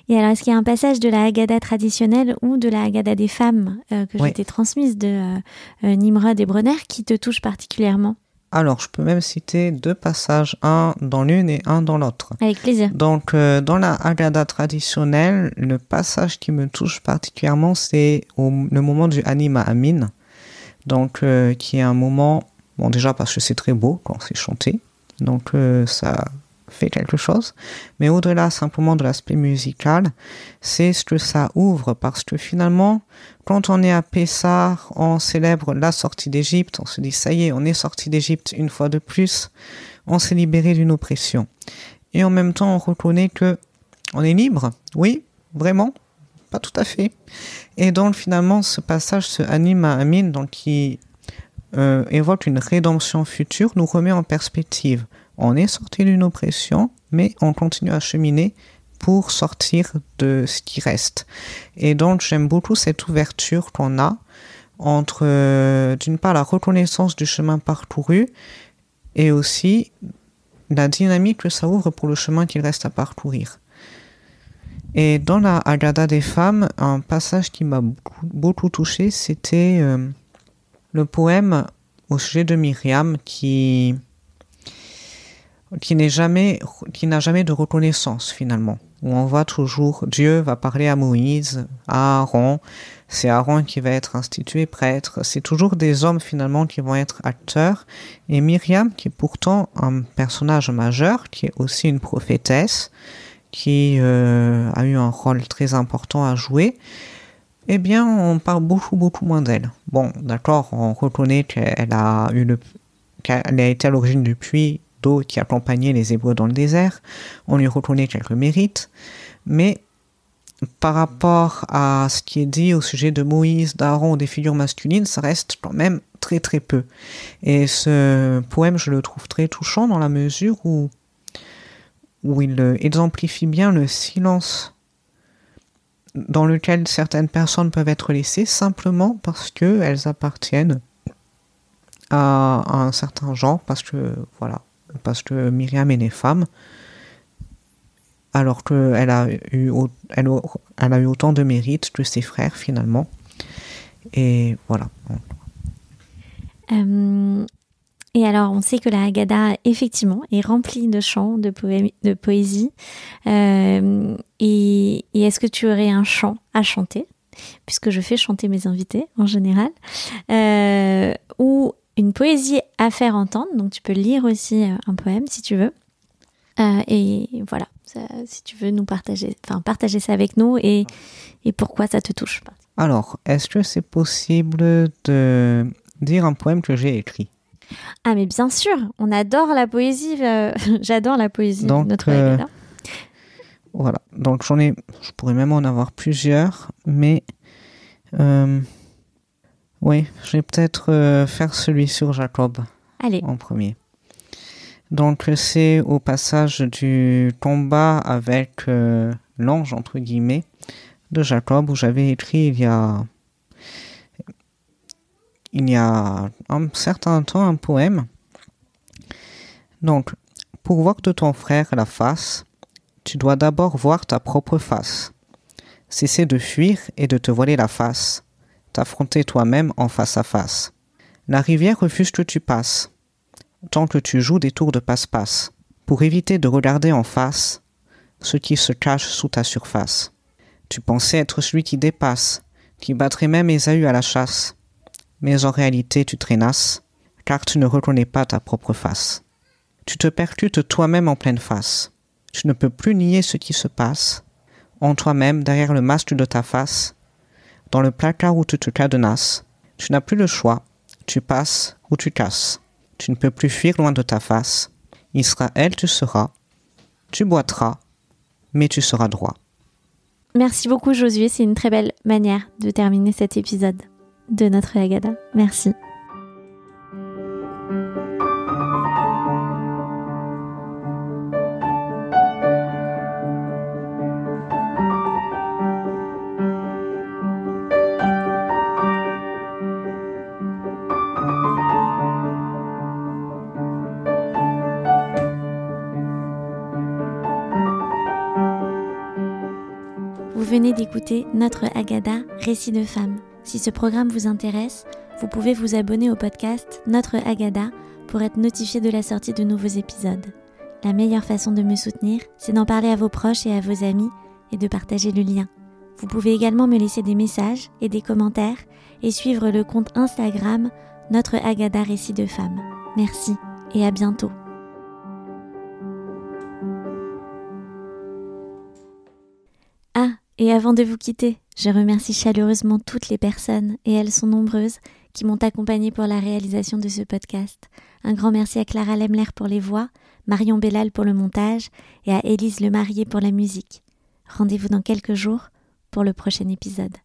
Et alors, est-ce qu'il y a un passage de la Haggadah traditionnelle ou de la Haggadah des femmes euh, que j'ai transmise de Nimrod et Brenner qui te touche particulièrement? Alors, je peux même citer deux passages, un dans l'une et un dans l'autre. Avec plaisir. Donc, dans la Haggadah traditionnelle, le passage qui me touche particulièrement, c'est le moment du Anima Amin, donc qui est un moment Bon, déjà parce que c'est très beau quand c'est chanté, donc euh, ça fait quelque chose. Mais au-delà simplement de l'aspect musical, c'est ce que ça ouvre parce que finalement, quand on est à Pessar, on célèbre la sortie d'Égypte, on se dit ça y est, on est sorti d'Égypte une fois de plus, on s'est libéré d'une oppression. Et en même temps, on reconnaît que on est libre, oui, vraiment, pas tout à fait. Et donc finalement, ce passage se anime à Amin, donc qui euh, évoque une rédemption future, nous remet en perspective. On est sorti d'une oppression, mais on continue à cheminer pour sortir de ce qui reste. Et donc j'aime beaucoup cette ouverture qu'on a entre, euh, d'une part, la reconnaissance du chemin parcouru et aussi la dynamique que ça ouvre pour le chemin qu'il reste à parcourir. Et dans la Agada des femmes, un passage qui m'a beaucoup, touché, c'était euh, le poème au sujet de Myriam qui qui n'est jamais qui n'a jamais de reconnaissance finalement. Où on voit toujours Dieu va parler à Moïse à Aaron. C'est Aaron qui va être institué prêtre. C'est toujours des hommes finalement qui vont être acteurs. Et Myriam qui est pourtant un personnage majeur qui est aussi une prophétesse qui euh, a eu un rôle très important à jouer eh bien, on parle beaucoup, beaucoup moins d'elle. Bon, d'accord, on reconnaît qu'elle a, eu le, qu'elle a été à l'origine du puits d'eau qui accompagnait les Hébreux dans le désert. On lui reconnaît quelques mérites. Mais par rapport à ce qui est dit au sujet de Moïse, d'Aaron, des figures masculines, ça reste quand même très très peu. Et ce poème, je le trouve très touchant dans la mesure où, où il exemplifie bien le silence dans lequel certaines personnes peuvent être laissées simplement parce qu'elles appartiennent à, un certain genre, parce que voilà, parce que Myriam est née femme, alors qu'elle a eu elle, a eu autant de mérite que ses frères finalement. Et voilà. Euh, et alors, on sait que la Haggadah, effectivement, est remplie de chants, de, de poésie. Euh, et, est-ce que tu aurais un chant à chanter, puisque je fais chanter mes invités en général, euh, ou une poésie à faire entendre? Donc, tu peux lire aussi euh, un poème si tu veux. et voilà, si tu veux nous partager, enfin partager ça avec nous et, pourquoi ça te touche. Alors, est-ce que c'est possible de dire un poème que j'ai écrit? Ah, mais bien sûr, on adore la poésie. euh, J'adore la poésie. Donc, notre euh. Voilà, donc j'en ai, je pourrais même en avoir plusieurs, mais euh, oui, je vais peut-être euh, faire celui sur Jacob Allez, en premier. Donc c'est au passage du combat avec l'ange entre guillemets de Jacob où j'avais écrit il y a il y a un certain temps un poème. Donc pour voir de ton frère la face, tu dois d'abord voir ta propre face. Cesser de fuir et de te voiler la face, t'affronter toi-même en face à face. La rivière refuse que tu passes, tant que tu joues des tours de passe-passe, pour éviter de regarder en face ce qui se cache sous ta surface. Tu pensais être celui qui dépasse, qui battrait même Ésaü à la chasse, mais en réalité tu traînasses, car tu ne reconnais pas ta propre face. Tu te percutes toi-même en pleine face. Tu ne peux plus nier ce qui se passe, en toi-même derrière le masque de ta face, dans le placard où tu te cadenasses. Tu n'as plus le choix, tu passes ou tu casses. Tu ne peux plus fuir loin de ta face. Israël, tu seras. Tu boiteras, mais tu seras droit. merci beaucoup Josué, c'est une très belle manière de terminer cet épisode de notre Agada. Merci. Vous venez d'écouter notre Agada Récit de femmes. Si ce programme vous intéresse, vous pouvez vous abonner au podcast Notre Agada pour être notifié de la sortie de nouveaux épisodes. La meilleure façon de me soutenir, c'est d'en parler à vos proches et à vos amis et de partager le lien. Vous pouvez également me laisser des messages et des commentaires et suivre le compte Instagram Notre Agada Récit de femmes. Merci et à bientôt. Ah, et avant de vous quitter, je remercie chaleureusement toutes les personnes, et elles sont nombreuses, qui m'ont accompagnée pour la réalisation de ce podcast. Un grand merci à Clara Lemler pour les voix, Marion Bellal pour le montage et à Élise Lemarié pour la musique. Rendez-vous dans quelques jours pour le prochain épisode.